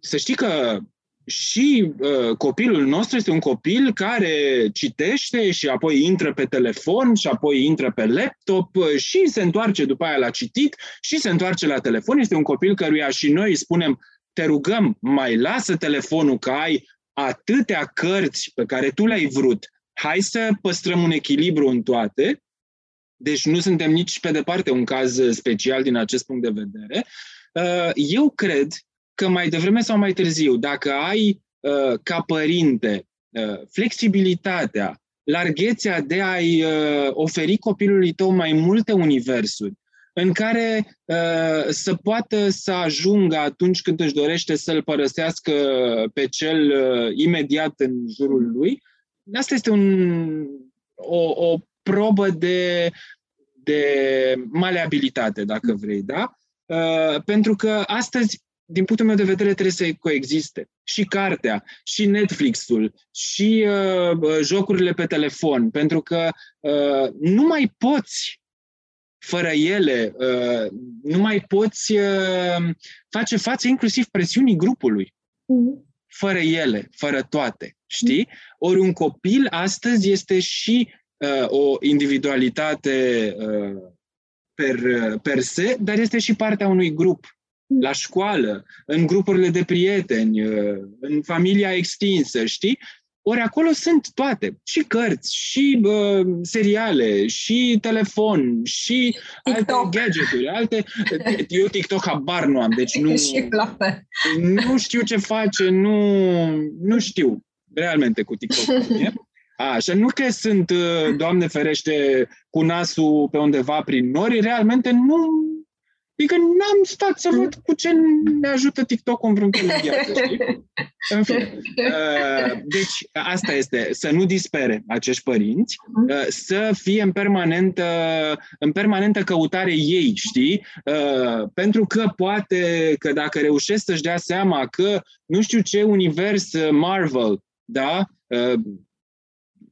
să știi că și uh, copilul nostru este un copil care citește și apoi intră pe telefon și apoi intră pe laptop uh, și se întoarce după aia la citit și se întoarce la telefon. Este un copil căruia și noi îi spunem te rugăm, mai lasă telefonul că ai atâtea cărți pe care tu le-ai vrut. Hai să păstrăm un echilibru în toate. Deci nu suntem nici pe departe un caz special din acest punct de vedere. Uh, eu cred că mai devreme sau mai târziu, dacă ai uh, ca părinte uh, flexibilitatea, larghețea de a-i uh, oferi copilului tău mai multe universuri, în care uh, să poată să ajungă atunci când își dorește să-l părăsească pe cel uh, imediat în jurul lui, asta este un, o, o probă de, de maleabilitate, dacă vrei, da? Uh, pentru că astăzi din punctul meu de vedere, trebuie să coexiste. Și cartea, și Netflix-ul, și uh, uh, jocurile pe telefon, pentru că uh, nu mai poți fără ele, uh, nu mai poți uh, face față inclusiv presiunii grupului. Mm-hmm. Fără ele, fără toate, știi? Ori un copil astăzi este și uh, o individualitate uh, per, per se, dar este și partea unui grup la școală, în grupurile de prieteni, uh, în familia extinsă, știi? Ori acolo sunt toate, și cărți, și uh, seriale, și telefon, și TikTok. alte gadgeturi, alte... Eu TikTok habar nu am, deci nu, nu știu ce face, nu, nu știu realmente cu TikTok. Așa, nu că sunt, uh, Doamne ferește, cu nasul pe undeva prin nori, realmente nu, Adică n-am stat să văd cu ce ne ajută TikTok-ul în vreun fel de viață, știi? În fine. Uh, deci, asta este, să nu dispere acești părinți, uh, să fie în permanentă, în permanentă căutare ei, știi? Uh, pentru că poate că dacă reușesc să-și dea seama că nu știu ce univers Marvel, da?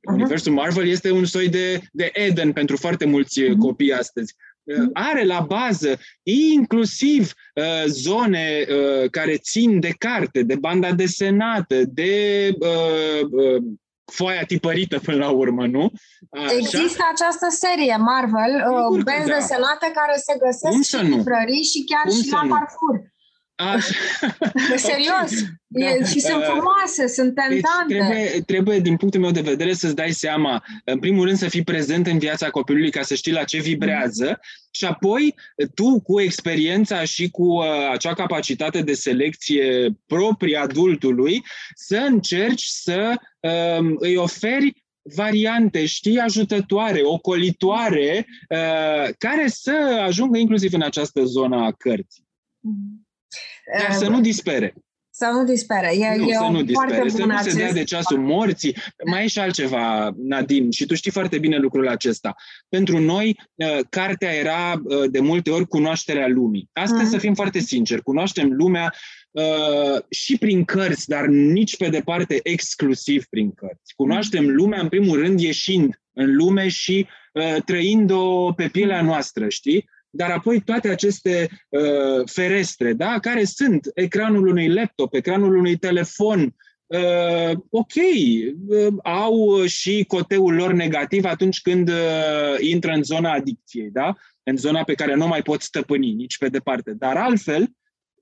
Universul Marvel este un soi de, de Eden pentru foarte mulți mhm. copii astăzi. Uh, are la bază inclusiv uh, zone uh, care țin de carte, de banda desenată, de uh, uh, foaia tipărită până la urmă, nu? Așa? Există această serie Marvel, uh, benzi da. desenate care se găsesc și în librării și chiar Cum și la parcurs. Așa. Serios. Da. E, și sunt uh, frumoase, sunt deci tentante. Deci trebuie, trebuie, din punctul meu de vedere, să-ți dai seama, în primul rând, să fii prezent în viața copilului ca să știi la ce vibrează mm. și apoi tu, cu experiența și cu uh, acea capacitate de selecție proprie adultului, să încerci să uh, îi oferi variante, știi, ajutătoare, ocolitoare, uh, care să ajungă inclusiv în această zonă a cărții. Mm. Dar să nu dispere. Să nu dispere. E, nu, e să nu dispere, să nu se dea de ceasul morții. Mai e și altceva, Nadim, și tu știi foarte bine lucrul acesta. Pentru noi, uh, cartea era uh, de multe ori cunoașterea lumii. Asta uh-huh. să fim foarte sinceri. Cunoaștem lumea uh, și prin cărți, dar nici pe departe exclusiv prin cărți. Cunoaștem lumea, în primul rând, ieșind în lume și uh, trăind-o pe pielea noastră, știi? Dar apoi toate aceste uh, ferestre, da, care sunt ecranul unui laptop, ecranul unui telefon, uh, ok, uh, au și coteul lor negativ atunci când uh, intră în zona adicției, da? în zona pe care nu mai pot stăpâni nici pe departe. Dar altfel,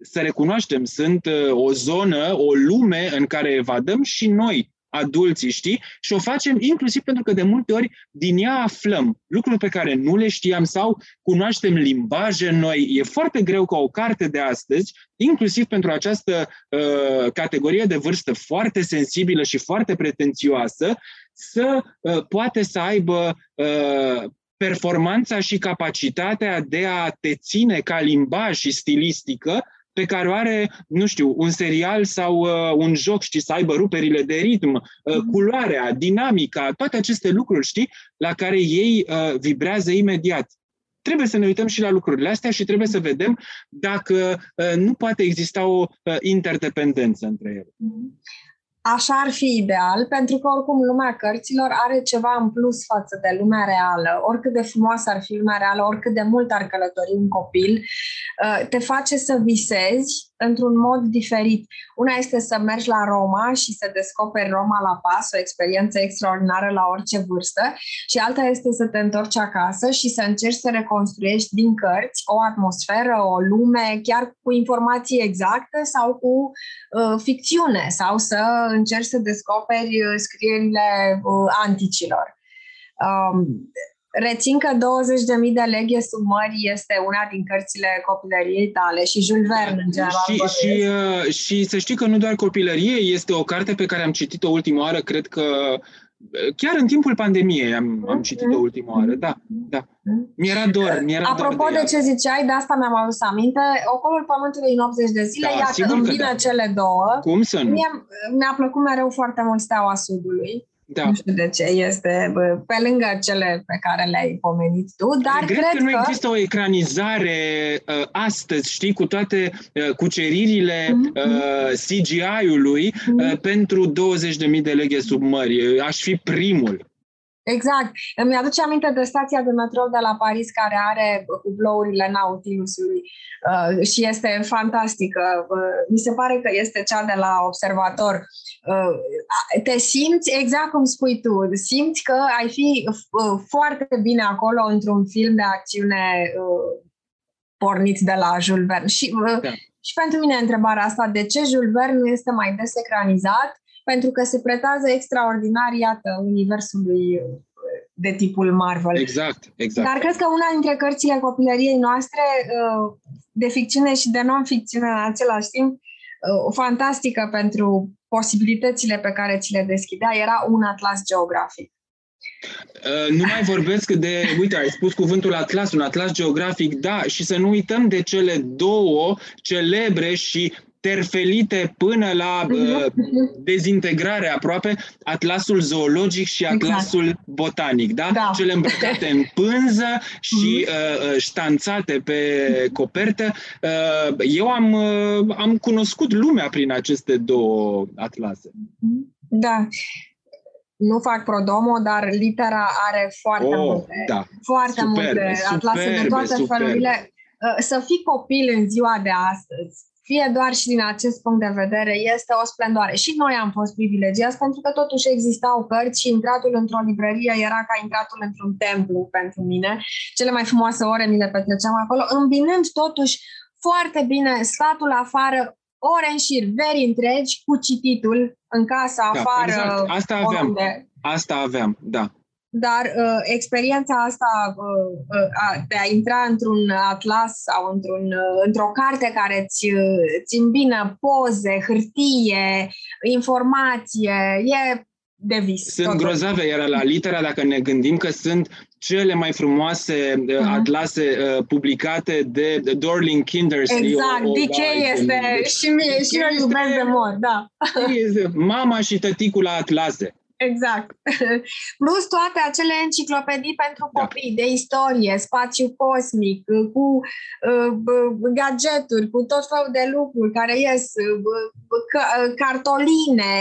să recunoaștem, sunt uh, o zonă, o lume în care evadăm și noi adulții, știi? Și o facem inclusiv pentru că de multe ori din ea aflăm lucruri pe care nu le știam sau cunoaștem limbaje noi. E foarte greu ca o carte de astăzi, inclusiv pentru această uh, categorie de vârstă foarte sensibilă și foarte pretențioasă, să uh, poate să aibă uh, performanța și capacitatea de a te ține ca limbaj și stilistică pe care o are, nu știu, un serial sau uh, un joc, știi, să aibă ruperile de ritm, uh, mhm. culoarea, dinamica, toate aceste lucruri, știi, la care ei uh, vibrează imediat. Trebuie să ne uităm și la lucrurile astea și trebuie să vedem dacă uh, nu poate exista o uh, interdependență între ele. Mhm. Așa ar fi ideal, pentru că oricum lumea cărților are ceva în plus față de lumea reală. Oricât de frumoasă ar fi lumea reală, oricât de mult ar călători un copil, uh, te face să visezi într-un mod diferit. Una este să mergi la Roma și să descoperi Roma la pas, o experiență extraordinară la orice vârstă, și alta este să te întorci acasă și să încerci să reconstruiești din cărți o atmosferă, o lume, chiar cu informații exacte sau cu uh, ficțiune, sau să încerci să descoperi uh, scrierile uh, anticilor. Um, Rețin că 20.000 de leghe sub mări este una din cărțile copilăriei tale și Jules Verne, în general. Și, și, uh, și să știi că nu doar copilărie, este o carte pe care am citit-o ultima oară, cred că uh, chiar în timpul pandemiei am, am citit-o ultima oară, da, da. Mi-era dor, mi-era Apropo dor de, de ce ziceai, de asta mi-am adus aminte, Ocolul Pământului în 80 de zile, da, iată, îmbină da. cele două. Cum să nu? Mie, mi-a plăcut mereu foarte mult Steaua Sudului. Da. Nu știu de ce este pe lângă cele pe care le-ai pomenit tu, dar cred, cred că... nu există o ecranizare uh, astăzi, știi, cu toate uh, cuceririle mm-hmm. uh, CGI-ului mm-hmm. uh, pentru 20.000 de leghe sub mări. Aș fi primul. Exact. Îmi aduce aminte de stația de metrou de la Paris care are cublourile Nautilusului uh, și este fantastică. Uh, mi se pare că este cea de la observator. Uh, te simți exact cum spui tu, simți că ai fi uh, foarte bine acolo într-un film de acțiune uh, pornit de la Jules Verne. Și, uh, da. și pentru mine întrebarea asta, de ce Jules Verne nu este mai des ecranizat? pentru că se pretează extraordinar, iată, universului de tipul Marvel. Exact, exact. Dar cred că una dintre cărțile copilăriei noastre, uh, de ficțiune și de non-ficțiune în același timp, uh, fantastică pentru posibilitățile pe care ți le deschidea, era un atlas geografic. Uh, nu mai vorbesc de, uite, ai spus cuvântul atlas, un atlas geografic, da, și să nu uităm de cele două celebre și terfelite până la mhm. uh, dezintegrare aproape, atlasul zoologic și exact. atlasul exact. botanic, da? da? Cele îmbrăcate în pânză și mhm. uh, uh, ștanțate pe copertă. Uh, eu am, uh, am cunoscut lumea prin aceste două atlase. Da nu fac prodomo, dar litera are foarte oh, multe, da. foarte superbe, multe atlase superbe, de toate superbe. felurile. Uh, să fii copil în ziua de astăzi fie doar și din acest punct de vedere, este o splendoare. Și noi am fost privilegiați pentru că totuși existau cărți și intratul într-o librărie era ca intratul într-un templu pentru mine. Cele mai frumoase ore mi le petreceam acolo, îmbinând totuși foarte bine statul afară, ore în șir, veri întregi, cu cititul în casa, da, afară, exact. Asta aveam. Oriunde. Asta aveam, da dar uh, experiența asta uh, uh, de a intra într-un atlas sau într-un, uh, într-o carte care îți, uh, îți îmbină poze, hârtie, informație, e de vis. Sunt totul. grozave, iar la litera, dacă ne gândim că sunt cele mai frumoase uh-huh. atlase uh, publicate de Dorling Kindersley. Exact, o, DK este și mie, și eu iubesc de mor, da. Este mama și tăticul la atlase. Exact. Plus toate acele enciclopedii pentru da. copii de istorie, spațiu cosmic, cu uh, gadgeturi, cu tot felul de lucruri care ies, uh, cartoline,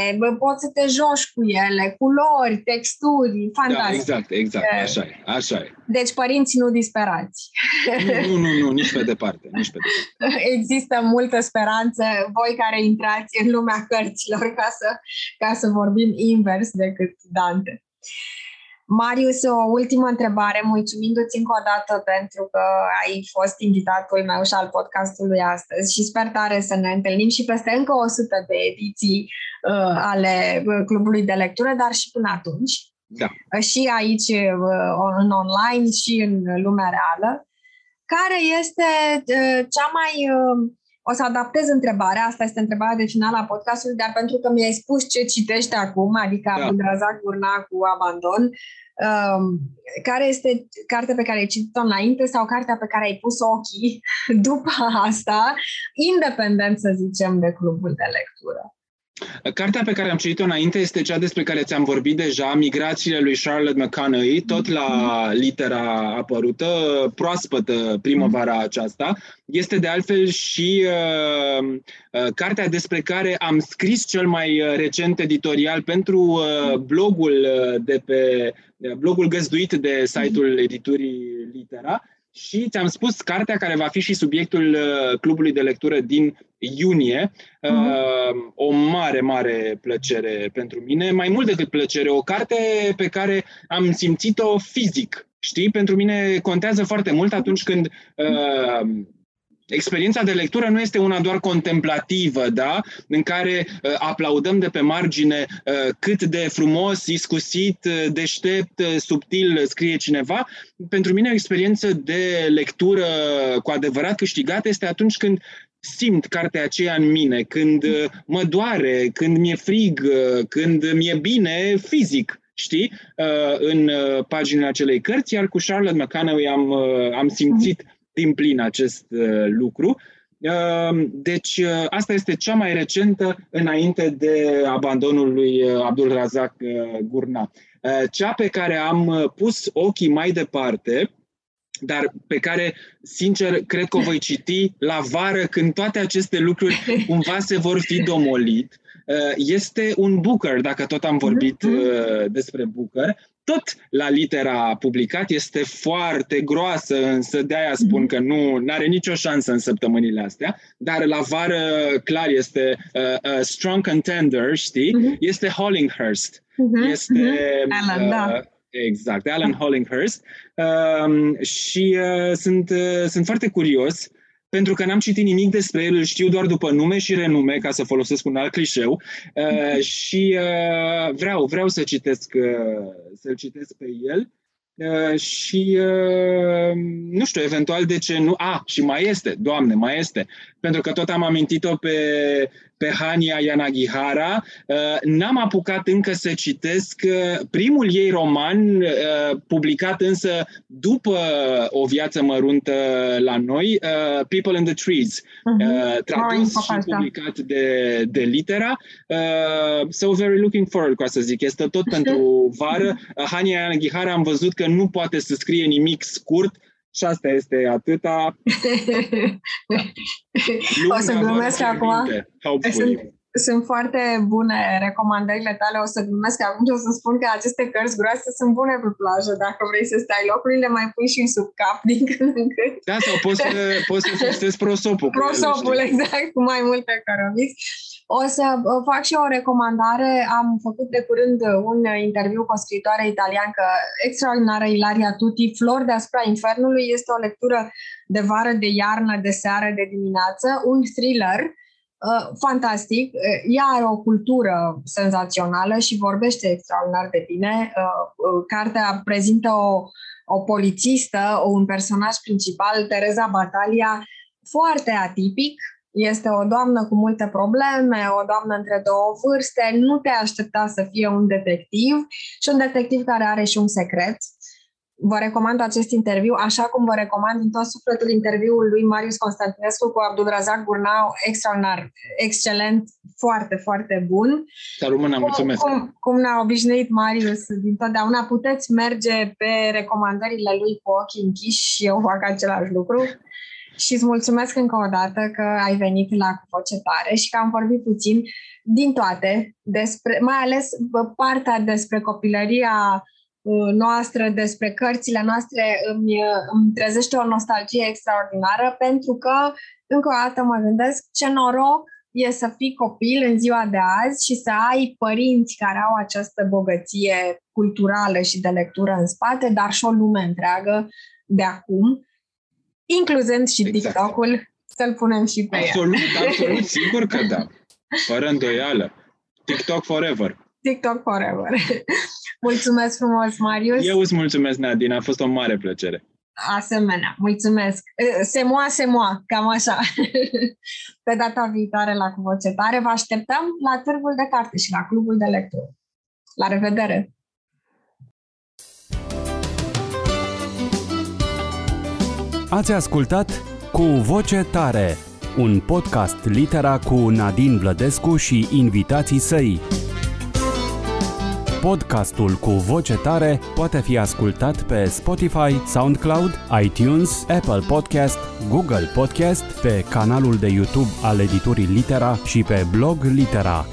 poți să te joci cu ele, culori, texturi, da, fantastic. Da, exact, exact, așa e, așa e. Deci părinții nu disperați. Nu, nu, nu, nu nici pe departe, nici pe departe. Există multă speranță, voi care intrați în lumea cărților, ca să, ca să vorbim invers decât Dante. Marius, o ultimă întrebare, mulțumindu-ți încă o dată pentru că ai fost invitatul meu și al podcastului astăzi și sper tare să ne întâlnim și peste încă 100 de ediții uh, ale uh, Clubului de Lectură, dar și până atunci. Da. Uh, și aici uh, în online și în lumea reală. Care este uh, cea mai uh, o să adaptez întrebarea, asta este întrebarea de final a podcastului, dar pentru că mi-ai spus ce citești acum, adică da. Abdulrazak Gurna cu Abandon, um, care este cartea pe care ai citit-o înainte sau cartea pe care ai pus ochii după asta, independent, să zicem, de clubul de lectură? Cartea pe care am citit-o înainte este cea despre care ți-am vorbit deja, Migrațiile lui Charlotte McConaughey, tot la litera apărută, proaspătă primăvara aceasta. Este de altfel și uh, uh, cartea despre care am scris cel mai uh, recent editorial pentru uh, blogul uh, de pe uh, blogul găzduit de site-ul editurii Litera și ți-am spus cartea care va fi și subiectul uh, clubului de lectură din iunie. Uh-huh. O mare, mare plăcere pentru mine, mai mult decât plăcere, o carte pe care am simțit-o fizic. Știi, pentru mine contează foarte mult atunci când uh, Experiența de lectură nu este una doar contemplativă, da? în care uh, aplaudăm de pe margine uh, cât de frumos, iscusit, uh, deștept, uh, subtil scrie cineva. Pentru mine o experiență de lectură cu adevărat câștigată este atunci când simt cartea aceea în mine, când uh, mă doare, când mi-e frig, uh, când mi-e bine fizic știi, în paginile acelei cărți, iar cu Charlotte McConaughey am, am simțit din plin acest uh, lucru. Uh, deci uh, asta este cea mai recentă înainte de abandonul lui Abdul Razak Gurna. Cea pe care am pus ochii mai departe, dar pe care, sincer, cred că o voi citi la vară, când toate aceste lucruri cumva se vor fi domolit, este un Booker, dacă tot am vorbit mm-hmm. despre Booker tot la litera publicat, este foarte groasă, însă de aia spun că nu are nicio șansă în săptămânile astea, dar la vară clar este uh, uh, strong contender, știi? Uh-huh. Este Hollinghurst. Uh-huh. Este uh-huh. Alan, uh, da. Exact, Alan Hollinghurst. Uh, și uh, sunt, uh, sunt foarte curios pentru că n-am citit nimic despre el, îl știu doar după nume și renume, ca să folosesc un alt clișeu, uh, și uh, vreau, vreau să citesc, uh, să-l citesc pe el. Uh, și uh, nu știu, eventual de ce nu. A, și mai este, doamne, mai este. Pentru că tot am amintit-o pe, pe Hania Yanagihara. Uh, n-am apucat încă să citesc primul ei roman, publicat însă după o viață măruntă la noi, People in the Trees, uh-huh. tradus oh, și publicat de, de litera. So very looking forward, ca să zic. Este tot pentru vară. Hania Yanagihara am văzut că nu poate să scrie nimic scurt și asta este atâta. o să glumesc acum. Sunt, sunt foarte bune recomandările tale. O să glumesc acum și o să spun că aceste cărți groase sunt bune pe plajă. Dacă vrei să stai locurile, mai pui și sub cap din când în când. Da, sau poți să, poți să fixezi prosopul. Prosopul, exact, cu mai multe cărămiți. O să fac și o recomandare. Am făcut de curând un interviu cu o scriitoare italiancă extraordinară, Ilaria Tuti. Flor deasupra infernului este o lectură de vară, de iarnă, de seară, de dimineață, un thriller uh, fantastic. Ea are o cultură senzațională și vorbește extraordinar de bine. Uh, uh, cartea prezintă o, o polițistă, un personaj principal, Teresa Batalia, foarte atipic, este o doamnă cu multe probleme, o doamnă între două vârste, nu te aștepta să fie un detectiv și un detectiv care are și un secret. Vă recomand acest interviu, așa cum vă recomand din tot sufletul interviul lui Marius Constantinescu cu Abdulrazak Gurnau, extraordinar, excelent, foarte, foarte bun. Să rămână, mulțumesc! Cum, cum ne-a obișnuit Marius din totdeauna, puteți merge pe recomandările lui cu ochii închiși și eu fac același lucru și îți mulțumesc încă o dată că ai venit la Voce Tare și că am vorbit puțin din toate, despre, mai ales partea despre copilăria uh, noastră, despre cărțile noastre, îmi, îmi trezește o nostalgie extraordinară pentru că, încă o dată mă gândesc ce noroc e să fii copil în ziua de azi și să ai părinți care au această bogăție culturală și de lectură în spate, dar și o lume întreagă de acum incluzând și exact. TikTok-ul, să-l punem și pe Absolut, el. absolut, sigur că da. Fără îndoială. TikTok forever. TikTok forever. mulțumesc frumos, Marius. Eu îți mulțumesc, Nadine, a fost o mare plăcere. Asemenea, mulțumesc. Semoa, semoa, cam așa. Pe data viitoare la Cuvocetare vă așteptăm la Târgul de Carte și la Clubul de Lectură. La revedere! Ați ascultat Cu Voce Tare, un podcast litera cu Nadine Vlădescu și invitații săi. Podcastul cu voce tare poate fi ascultat pe Spotify, SoundCloud, iTunes, Apple Podcast, Google Podcast, pe canalul de YouTube al editurii Litera și pe blog Litera.